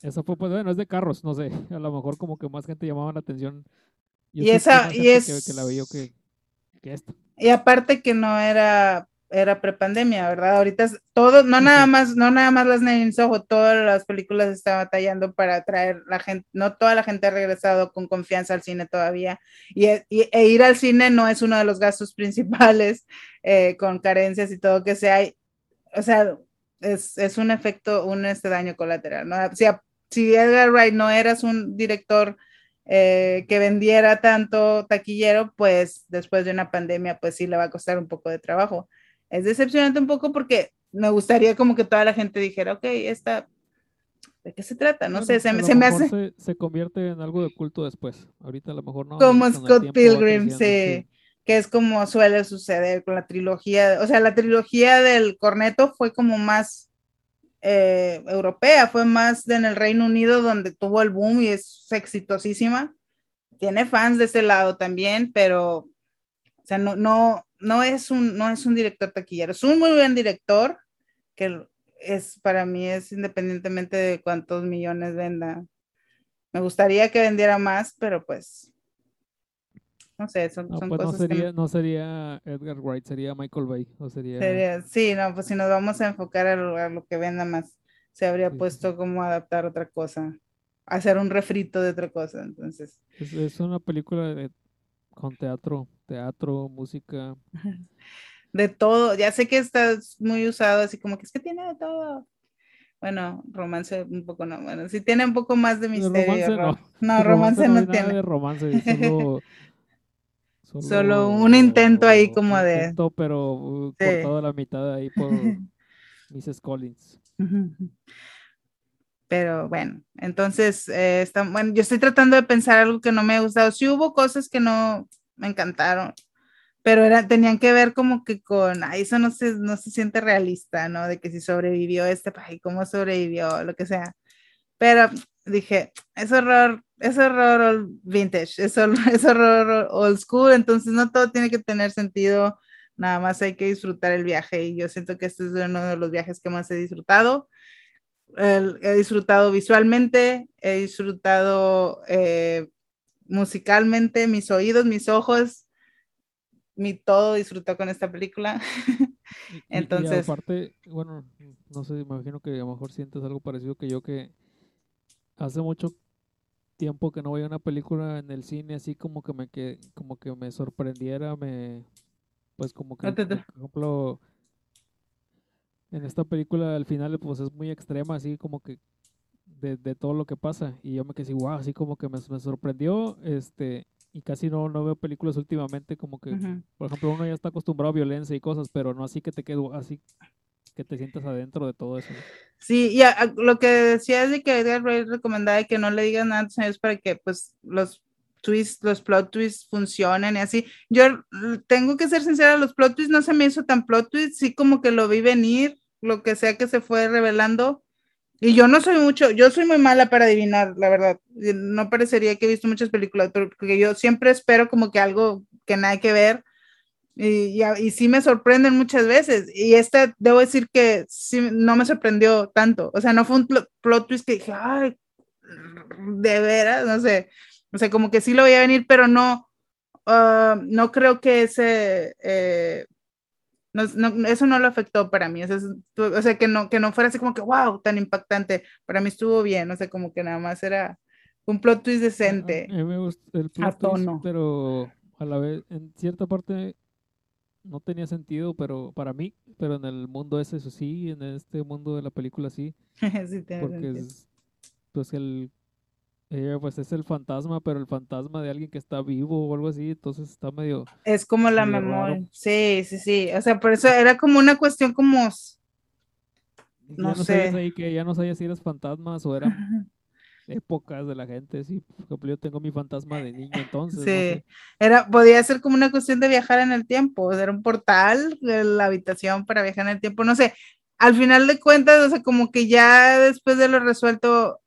Esa fue, pues bueno, es de carros, no sé, a lo mejor como que más gente llamaba la atención. Yo Y esa- y es- que, que la veía que, que esta. Y aparte que no era, era prepandemia, ¿verdad? Ahorita es todo, no nada más, no nada más las Nine Soho, todas las películas están batallando para atraer la gente, no toda la gente ha regresado con confianza al cine todavía. Y, e- y- e ir al cine no es uno de los gastos principales, eh, con carencias y todo que sea. y- O sea, es, es un efecto, un este daño colateral, ¿no? Si Edgar Wright no eras un director eh, que vendiera tanto taquillero, pues después de una pandemia, pues sí le va a costar un poco de trabajo. Es decepcionante un poco porque me gustaría como que toda la gente dijera, ok, esta, ¿de qué se trata? No Bueno, sé, se, me- se me hace Se, se convierte en algo de culto después. Ahorita a lo mejor no. como Scott Pilgrim, sí, que es como suele suceder con la trilogía, o sea, la trilogía del corneto fue como más eh, europea, fue más en el Reino Unido donde tuvo el boom y es exitosísima. Tiene fans de ese lado también, pero, o sea, no, no, no es un, no es un director taquillero, es un muy buen director que es, para mí es independientemente de cuántos millones venda. Me gustaría que vendiera más, pero pues, no sé, son, No, son pues no cosas que sería, no sería Edgar Wright, sería Michael Bay. O sería. Sería- sí, no, pues si nos vamos a enfocar a lo, a lo que venda más, se habría sí, puesto como adaptar otra cosa, hacer un refrito de otra cosa, entonces. Es, es una película de- con teatro, teatro, música. De todo, ya sé que está muy usado, así como que es que tiene de todo. Bueno, romance un poco no, bueno, sí tiene un poco más de misterio. romance ro- no. No, De romance no no tiene. romance, solo, Solo un intento ahí como un de- intento, pero uh, Sí. cortado a la mitad ahí por Mrs. Collins. Pero bueno, entonces, eh, bueno, yo estoy tratando de pensar algo que no me ha gustado. Sí hubo cosas que no me encantaron, pero era, tenían que ver como que con, ay, eso no se, no se siente realista, ¿no? De que si sobrevivió este, ay, cómo sobrevivió, lo que sea. Pero dije, es horror, es horror vintage, es, hor- es horror old school, entonces no todo tiene que tener sentido, nada más hay que disfrutar el viaje y yo siento que este es uno de los viajes que más he disfrutado. He disfrutado visualmente, he disfrutado eh, musicalmente, mis oídos, mis ojos, mi todo disfrutó con esta película. Y- y- Entonces- aparte, bueno, no sé, imagino que a lo mejor sientes algo parecido que yo, que hace mucho tiempo que no veía una película en el cine así como que me que como que me sorprendiera, me pues como que por ejemplo en esta película al final pues es muy extrema así como que de, de todo lo que pasa y yo me quedé así wow, así como que me, me sorprendió este y casi no, no veo películas últimamente como que por ejemplo, uno ya está acostumbrado a violencia y cosas, pero no así que te quedo, así que te sientas adentro de todo eso. Sí, y a- a- lo que decía es de que Edgar Wright recomendaba que no le digan nada a tus amigos para que pues los twists, los plot twists funcionen y así. Yo tengo que ser sincera, los plot twists no se me hizo tan plot twist, sí como que lo vi venir, lo que sea que se fue revelando. Y yo no soy mucho, yo soy muy mala para adivinar, la verdad. No parecería que he visto muchas películas, porque yo siempre espero como que algo que nada que ver. Y, y, y sí me sorprenden muchas veces. Y esta, debo decir que sí, no me sorprendió tanto. O sea, no fue un pl- plot twist que dije, ay, de veras, no sé. O sea, como que sí lo voy a venir, pero no, ah, no creo que ese, eh, no, no- eso no lo afectó para mí. O sea, es- o sea, que no, que no fuera así como que, wow, tan impactante. Para mí estuvo bien, o sea, como que nada más era un plot twist A- decente. A, mí me gusta el plot twist, tono. pero a la vez, en cierta parte no tenía sentido, pero para mí, pero en el mundo ese eso sí, en este mundo de la película sí, Sí, porque es, pues el ella pues es el fantasma, pero el fantasma de alguien que está vivo o algo así, entonces está medio... Es como la medio memoria. raro. Sí, sí, sí. O sea, por eso era como una cuestión como... ya No sabías sé. ahí que ya no sabías si eras fantasmas o eran épocas de la gente, sí. Por ejemplo, yo tengo mi fantasma de niño entonces, no Sí, sé. era, podía ser como una cuestión de viajar en el tiempo, o sea, era un portal de la habitación para viajar en el tiempo, no sé, al final de cuentas, o sea, como que ya después de lo resuelto, eh,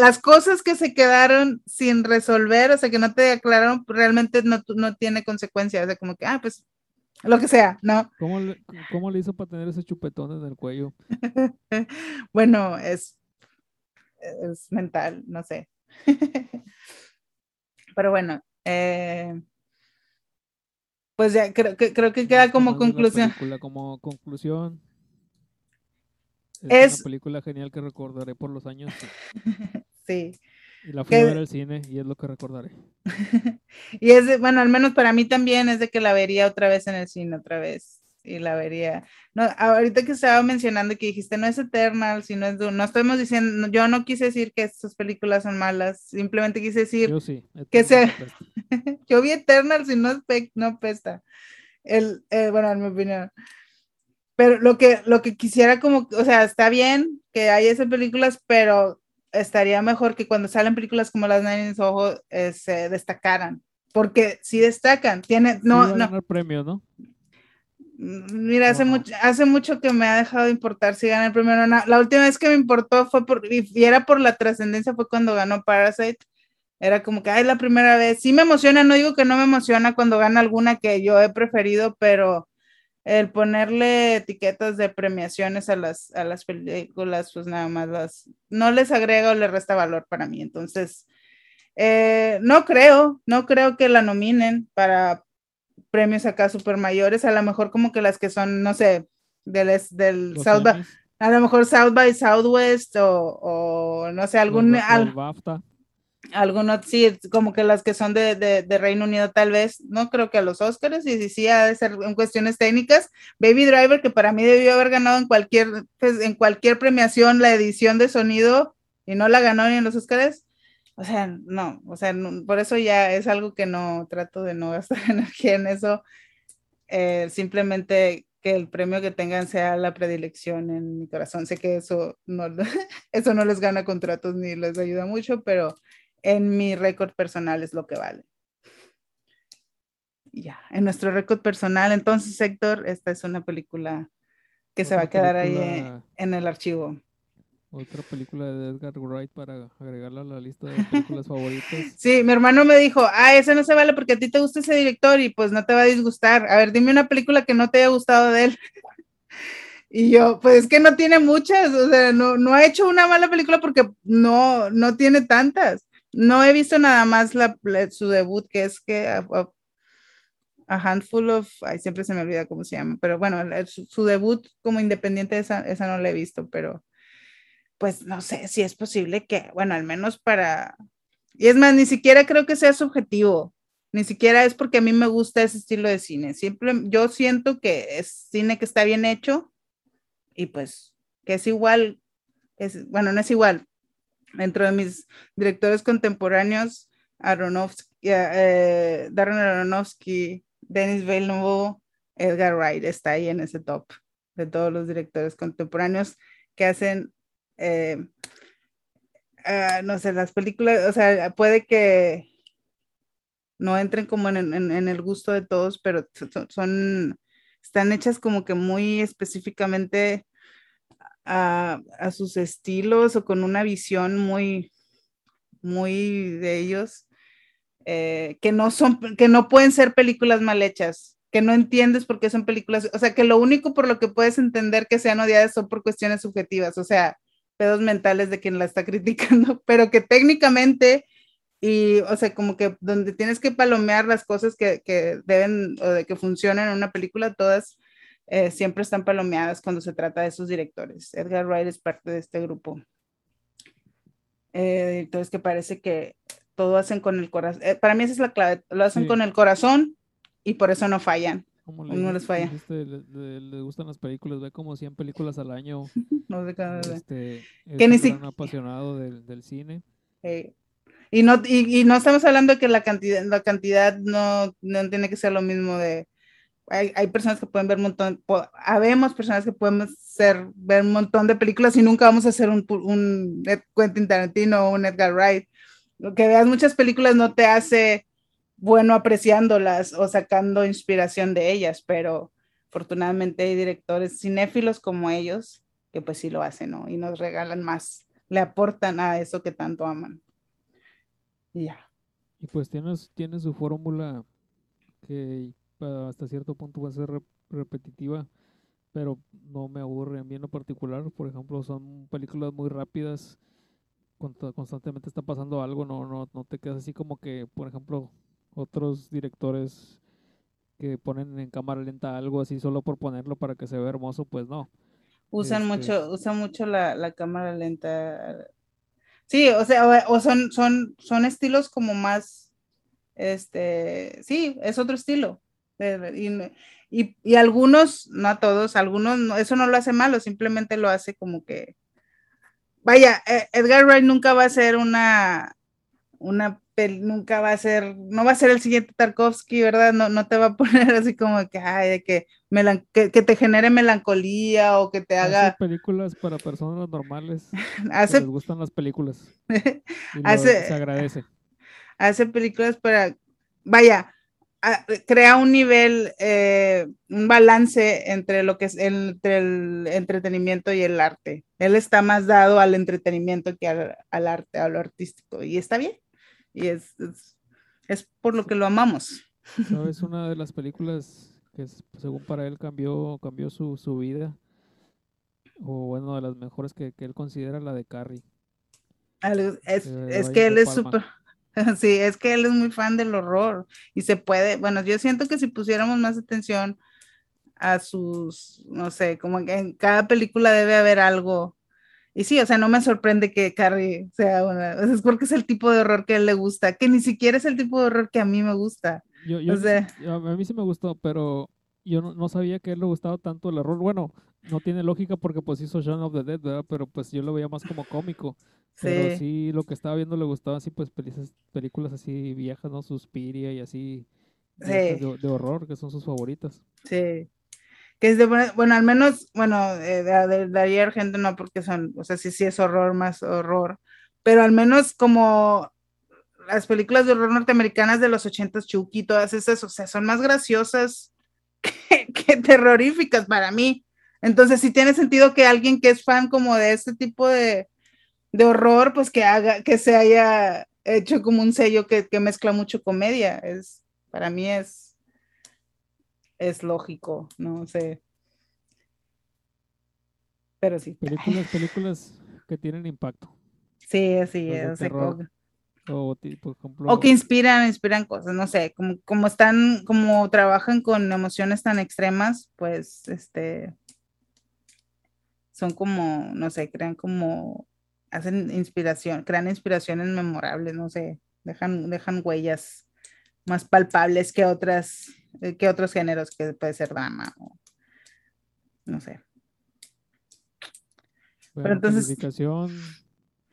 las cosas que se quedaron sin resolver, o sea, que no te aclararon, pues, realmente no, no tiene consecuencias, o sea, como que, ah, pues, lo que sea, ¿no? ¿Cómo le, cómo le hizo para tener ese chupetón en el cuello? Bueno, es, es mental, no sé. Pero bueno, eh, pues ya creo que, creo que queda ¿Qué como conclusión. película? Como conclusión. Es- una película genial que recordaré por los años. Sí. Y la fui Que- a ver al cine y es lo que recordaré. Y es, de- bueno, al menos para mí también es de que la vería otra vez en el cine, otra vez. Y la vería. No, ahorita que estaba mencionando que dijiste no es Eternal, sino es Dune. No estamos diciendo, yo no quise decir que estas películas son malas, simplemente quise decir Yo sí. que Eternal se- apesta. Yo vi Eternal, si no, no pesta. El, eh, bueno, en mi opinión. Pero lo que, lo que quisiera como, o sea, está bien que haya esas películas, pero estaría mejor que cuando salen películas como las Nine Inch Ojo eh, se destacaran. Porque si destacan, tiene, Sí no, a no, ganar premio, ¿no? Mira, hace ¿O no? mucho, hace mucho que me ha dejado de importar si gana el premio o no. La última vez que me importó fue por, y era por la trascendencia, fue cuando ganó Parasite. Era como que, ay, la primera vez. Sí me emociona, no digo que no me emociona cuando gana alguna que yo he preferido, pero el ponerle etiquetas de premiaciones a las, a las películas, pues nada más las, no les agrega o les resta valor para mí. Entonces, eh, no creo, no creo que la nominen para premios acá super mayores, a lo mejor como que las que son, no sé, del, es- del Los South by, a lo mejor South by Southwest o, o no sé, algún, al- BAFTA. Algunos, sí, como que las que son de, de, Reino Unido tal vez, no creo que a los Oscars, y sí, sí, ha de ser en cuestiones técnicas. Baby Driver, que para mí debió haber ganado en cualquier, pues, en cualquier premiación la edición de sonido y no la ganó ni en los Oscars. O sea, no, o sea, por eso ya es algo que no trato de no gastar energía en eso. Eh, simplemente que el premio que tengan sea la predilección en mi corazón. Sé que eso no, eso no les gana contratos ni les ayuda mucho, pero en mi récord personal es lo que vale. Ya, en nuestro récord personal, entonces, Héctor, esta es una película que se va a quedar ahí eh, película- en el archivo. Otra película de Edgar Wright para agregarla a la lista de películas favoritas. Sí, mi hermano me dijo, ah, ese no se vale porque a ti te gusta ese director y pues no te va a disgustar. A ver, dime una película que no te haya gustado de él. Y yo, pues es que no tiene muchas, o sea, no, no ha hecho una mala película porque no, no tiene tantas. No he visto nada más la, su debut, que es que a, Handful of, ay, siempre se me olvida cómo se llama, pero bueno, su debut como independiente, esa, esa no la he visto, pero pues no sé si es posible que, bueno, al menos para, y es más, ni siquiera creo que sea subjetivo, ni siquiera es porque a mí me gusta ese estilo de cine, siempre yo siento que es cine que está bien hecho y pues que es igual, es, bueno, no es igual, dentro de mis directores contemporáneos, Aronofsky, eh, Darren Aronofsky, Denis Villeneuve, Edgar Wright está ahí en ese top de todos los directores contemporáneos que hacen, eh, ah, no sé, las películas, o sea, puede que no entren como en, el gusto de todos, pero son- están hechas como que muy específicamente a, sus estilos o con una visión muy, muy de ellos, eh, que no son, que no pueden ser películas mal hechas, que no entiendes por qué son películas, o sea, que lo único por lo que puedes entender que sean odiadas son por cuestiones subjetivas, o sea, pedos mentales de quien la está criticando, pero que técnicamente y, o sea, como que donde tienes que palomear las cosas que, que deben o de que funcionan en una película, todas eh, siempre están palomeadas cuando se trata de esos directores. Edgar Wright es parte de este grupo. Eh, directores que parece que todo hacen con el corazón. eh, para mí esa es la clave. Lo hacen Sí. con el corazón y por eso no fallan. Como No les falla. dijiste, le, le- le gustan las películas, ve como 100 películas al año. No sé cada Este, es Que ni un si- apasionado del, del cine. Eh, y no y, y no estamos hablando de que la cantidad la cantidad no, no tiene que ser lo mismo de hay, hay personas que pueden ver un montón habemos personas que podemos ser ver un montón de películas y nunca vamos a hacer un, un Quentin Tarantino o un Edgar Wright lo que veas muchas películas no te hace bueno apreciándolas o sacando inspiración de ellas pero afortunadamente hay directores cinéfilos como ellos que pues sí lo hacen ¿no? y nos regalan más le aportan a eso que tanto aman. Y ya. Y pues tiene, tiene su fórmula que hasta cierto punto va a ser re- repetitiva, pero no me aburre a mí en lo particular. Por ejemplo, son películas muy rápidas, consta- constantemente está pasando algo, no, no, no te quedas así como que, por ejemplo, otros directores que ponen en cámara lenta algo así solo por ponerlo para que se vea hermoso, pues no. Usan Este- mucho, usan mucho la, la cámara lenta. Sí, o sea, o, o son, son, son estilos como más, este, sí, es otro estilo. Y, y, y algunos, no todos, algunos, no- eso no lo hace malo, simplemente lo hace como que, vaya, eh, Edgar Wright nunca va a ser una, una, nunca va a ser, no va a ser el siguiente Tarkovsky, ¿verdad? No, no te va a poner así como que, ay, que, melan- que, que te genere melancolía o que te Hace haga, películas para personas normales que hace, les gustan las películas. Y lo- Hace- se agradece. hace películas para, vaya, a- crea un nivel, eh, un balance entre lo que es entre el entretenimiento y el arte. Él está más dado al entretenimiento que al, al arte, a lo artístico, y está bien. Y es, es, es por lo que lo amamos. ¿Sabes? Una de las películas que es- según para él cambió, cambió su, su vida. O bueno, de las mejores que, que él considera la de Carrie. Al- Es, Eh, es que él es súper, sí, es que él es muy fan del horror y se puede, bueno, yo siento que si pusiéramos más atención a sus, no sé, como que en cada película debe haber algo. Y sí, o sea, no me sorprende que Carrie sea una, es porque es el tipo de horror que a él le gusta, que ni siquiera es el tipo de horror que a mí me gusta. Yo, yo O sea- a mí sí me gustó, pero yo no, no sabía que a él le gustaba tanto el horror. Bueno, no tiene lógica porque pues hizo Shaun of the Dead, ¿verdad? Pero pues yo lo veía más como cómico. Pero Sí, sí, lo que estaba viendo le gustaba así, pues películas, películas así viejas, ¿no? Suspiria y así Sí. de, de horror, que son sus favoritas. sí. Que es de, bueno, al menos, bueno, eh, de, ayer gente no, porque son, o sea, sí, sí es horror, más horror, pero al menos como las películas de horror norteamericanas de los ochentas, Chucky, todas esas, o sea, son más graciosas que, que terroríficas para mí. Entonces, sí tiene sentido que alguien que es fan como de este tipo de, de horror, pues que haga, que se haya hecho como un sello que, que mezcla mucho comedia. Es, para mí es, es lógico, no sé. Pero sí, Películas, películas que tienen impacto. sí, sí, Las de o ejemplo, O que inspiran, inspiran cosas, no sé, como, como están, como trabajan con emociones tan extremas, pues, este, son como, no sé, crean como, hacen inspiración, crean inspiraciones memorables, no sé, dejan, dejan huellas más palpables que otras, eh, que otros géneros, que puede ser drama, o, no sé. bueno, entonces- calificación,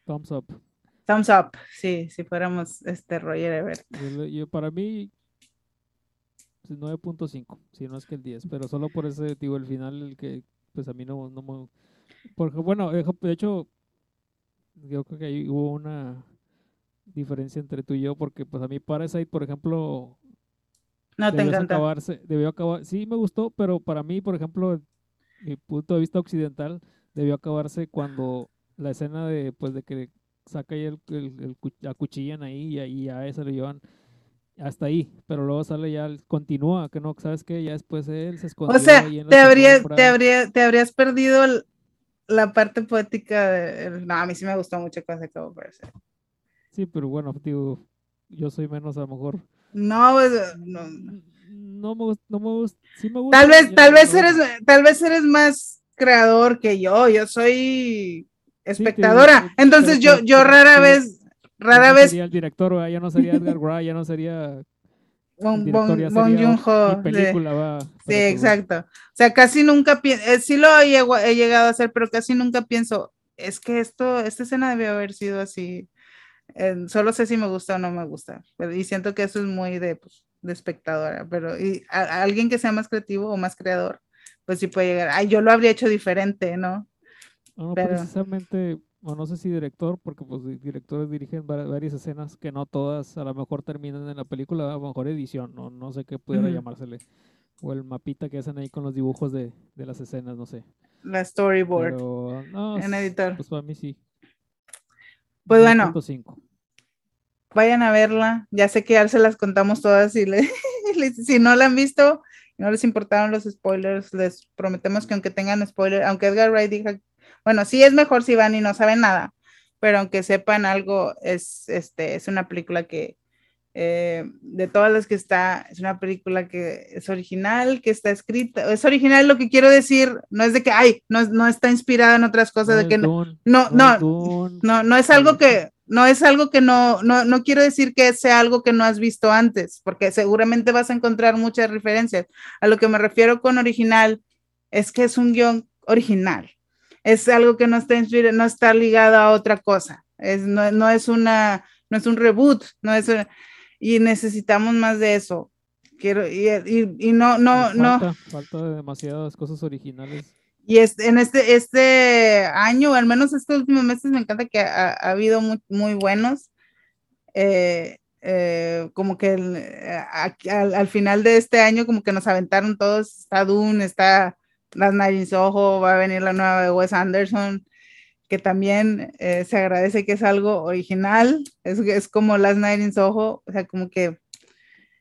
thumbs up. Thumbs up, sí, si fuéramos este Roger Ebert. Yo yo- para mí, pues, 9.5, si no es que el 10, pero solo por ese, digo, el final, el que, pues a mí no, no me... Porque, bueno, de de hecho, yo creo que ahí hubo una diferencia entre tú y yo, porque pues a mí Parasite, por ejemplo, No te encanta. acabarse, debió acabar, sí me gustó, pero para mí, por ejemplo, mi punto de vista occidental, debió acabarse cuando la escena de, pues, de que saca ahí el, el, el acuchillan ahí y ahí ya se lo llevan hasta ahí, pero luego sale ya, continúa, que no, ¿sabes qué? Ya después él se escondió O sea, te, habría, te, habría, te habrías perdido el- la parte poética. De, no, a mí sí me gustó mucho Cosa que Parasite. Sí, pero bueno, digo, yo soy menos a lo mejor. No, pues, no. No me gusta, no me gusta, sí me gusta. Tal vez, tal no- vez eres, tal vez eres más creador que yo. Yo soy espectadora. Entonces yo, yo rara vez, rara no vez, sería el director, ¿verdad? ya no sería Edgar Wright, ya no sería Sería Joon-ho, mi película, va. Sí, pues, bueno. exacto. O sea, casi nunca pienso, sí lo he, llegado- he llegado a hacer, pero casi nunca pienso, es que esto, esta escena debió haber sido así. Eh, solo sé si me gusta o no me gusta. Pero, y siento que eso es muy de, pues, de espectadora, pero y a- a alguien que sea más creativo o más creador, pues sí puede llegar. Ay, yo lo habría hecho diferente, ¿no? No, no pero- precisamente, o no sé si director, porque pues di- directores dirigen va- varias escenas que no todas a lo mejor terminan en la película, a lo mejor edición, no, no sé qué pudiera Ujú. llamársele. O el mapita que hacen ahí con los dibujos de, de las escenas, no sé. La storyboard. Pero no, en editor. pues para mí sí. Pues bueno. 9.5. vayan a verla. Ya sé que ya se las contamos todas y le- si no la han visto no les importaron los spoilers, les prometemos que aunque tengan spoiler, aunque Edgar Wright diga, bueno, sí es mejor si van y no saben nada, pero aunque sepan algo, es, este, es una película que eh, de todas las que está, es una película que es original, que está escrita, es original, lo que quiero decir, no es de que, ay, no, no está inspirada en otras cosas, No de que no, no, no, no, no es algo que, no es algo que no, no, no quiero decir que sea algo que no has visto antes, porque seguramente vas a encontrar muchas referencias. A lo que me refiero con original es que es un guion original. Es algo que no está inspirado, no está ligado a otra cosa. Es, no, no es una, no es un reboot, no es una- y necesitamos más de eso. Quiero, y, y- y no, no, y no. falta, falta de demasiadas cosas originales. Y es, en este, este año, al menos estos últimos meses, me encanta que ha, ha habido muy, muy buenos. Eh, eh, como que el- eh, aquí- al, al final de este año, como que nos aventaron todos. Está Dune, está Las Nines Ojo, va a venir la nueva de Wes Anderson, que también eh, se agradece que es algo original. Es, es como Las Nines Ojo, o sea, como que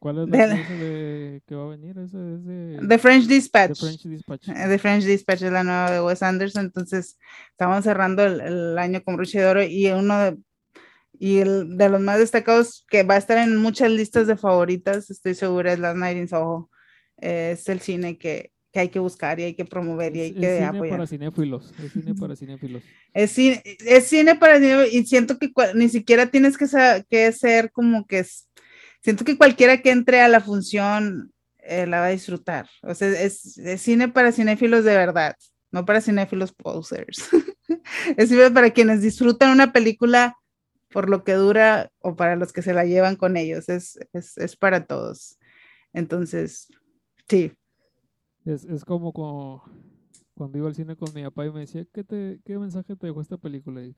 ¿Cuál es De la dice de que va a venir? Ese es de, The French de Dispatch. French Dispatch. Eh, The French Dispatch es la nueva de Wes Anderson, entonces estamos cerrando el, el año con Broche de Oro y uno de, y el, de los más destacados que va a estar en muchas listas de favoritas, estoy segura, es Last Night in Soho. Eh, es el cine que, que hay que buscar y hay que promover y hay Es, es que cine apoyar. para cinéfilos. Es cine para cinéfilos. Es cine, es cine para cine y siento que ni siquiera tienes que, que ser como que es, siento que cualquiera que entre a la función eh, la va a disfrutar. O sea, es, es cine para cinéfilos de verdad, no para cinéfilos posers. es cine para quienes disfrutan una película por lo que dura o para los que se la llevan con ellos. Es, es, es para todos. Entonces, sí. Es, es como, como cuando iba al cine con mi papá y me decía, ¿qué, te, qué mensaje te dejó esta película? Y,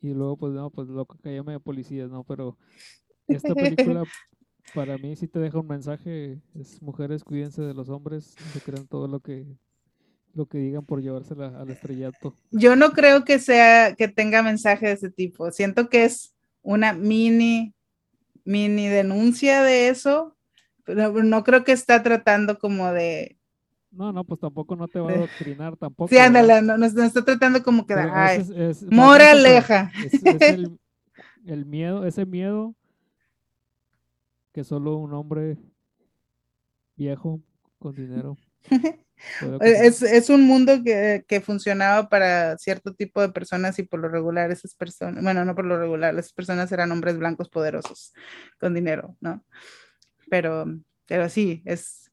y luego, pues no, pues loco que llame a policías, ¿no? Pero esta película para mí sí te deja un mensaje. Es mujeres, cuídense de los hombres, no se crean todo lo que lo que digan por llevársela al estrellato. Yo no creo que sea que tenga mensaje de ese tipo. Siento que es una mini, mini denuncia de eso, pero no creo que está tratando como de. No, no, pues tampoco no te va a adoctrinar tampoco. Sí, ándale, no, no- no está tratando como que ay, es- es- moraleja. Es, es el, el miedo, ese miedo que solo un hombre viejo con dinero. Es, es un mundo que, que funcionaba para cierto tipo de personas y por lo regular esas personas, bueno, no por lo regular, esas personas eran hombres blancos poderosos con dinero, ¿no? Pero, pero sí, es...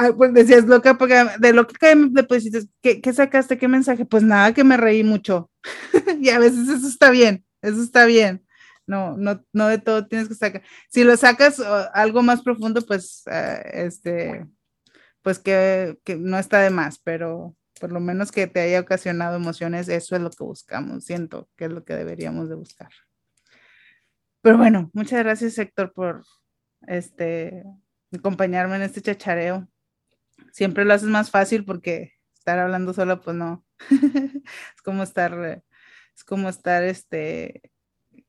Ah, pues decías, loca, porque de lo que me depositas, ¿qué, ¿qué sacaste? ¿Qué mensaje? Pues nada, que me reí mucho. y a veces eso está bien, eso está bien. No, no, no de todo tienes que sacar. Si lo sacas algo más profundo, pues, uh, este, pues que, que, no está de más, pero por lo menos que te haya ocasionado emociones, eso es lo que buscamos, siento que es lo que deberíamos de buscar. Pero bueno, muchas gracias Héctor por este acompañarme en este chachareo. Siempre lo haces más fácil porque estar hablando sola, pues no. es como estar, es como estar este,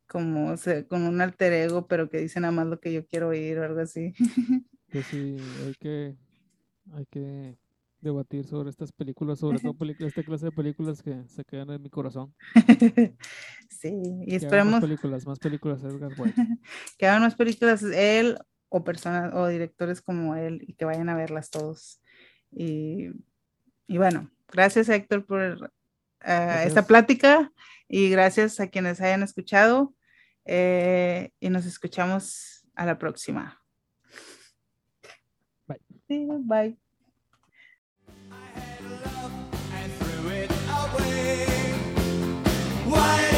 como con un alter ego, pero que dice nada más lo que yo quiero oír o algo así. pues sí, hay que hay que debatir sobre estas películas, sobre todo películas, esta clase de películas que se quedan en mi corazón. sí, y Que esperemos más películas, más películas Edgar Wright. que hagan más películas él o personas o directores como él y que vayan a verlas todos. Y, y bueno, gracias Héctor por uh, Gracias. esta plática y gracias a quienes hayan escuchado eh, y nos escuchamos a la próxima. Sí, bye. and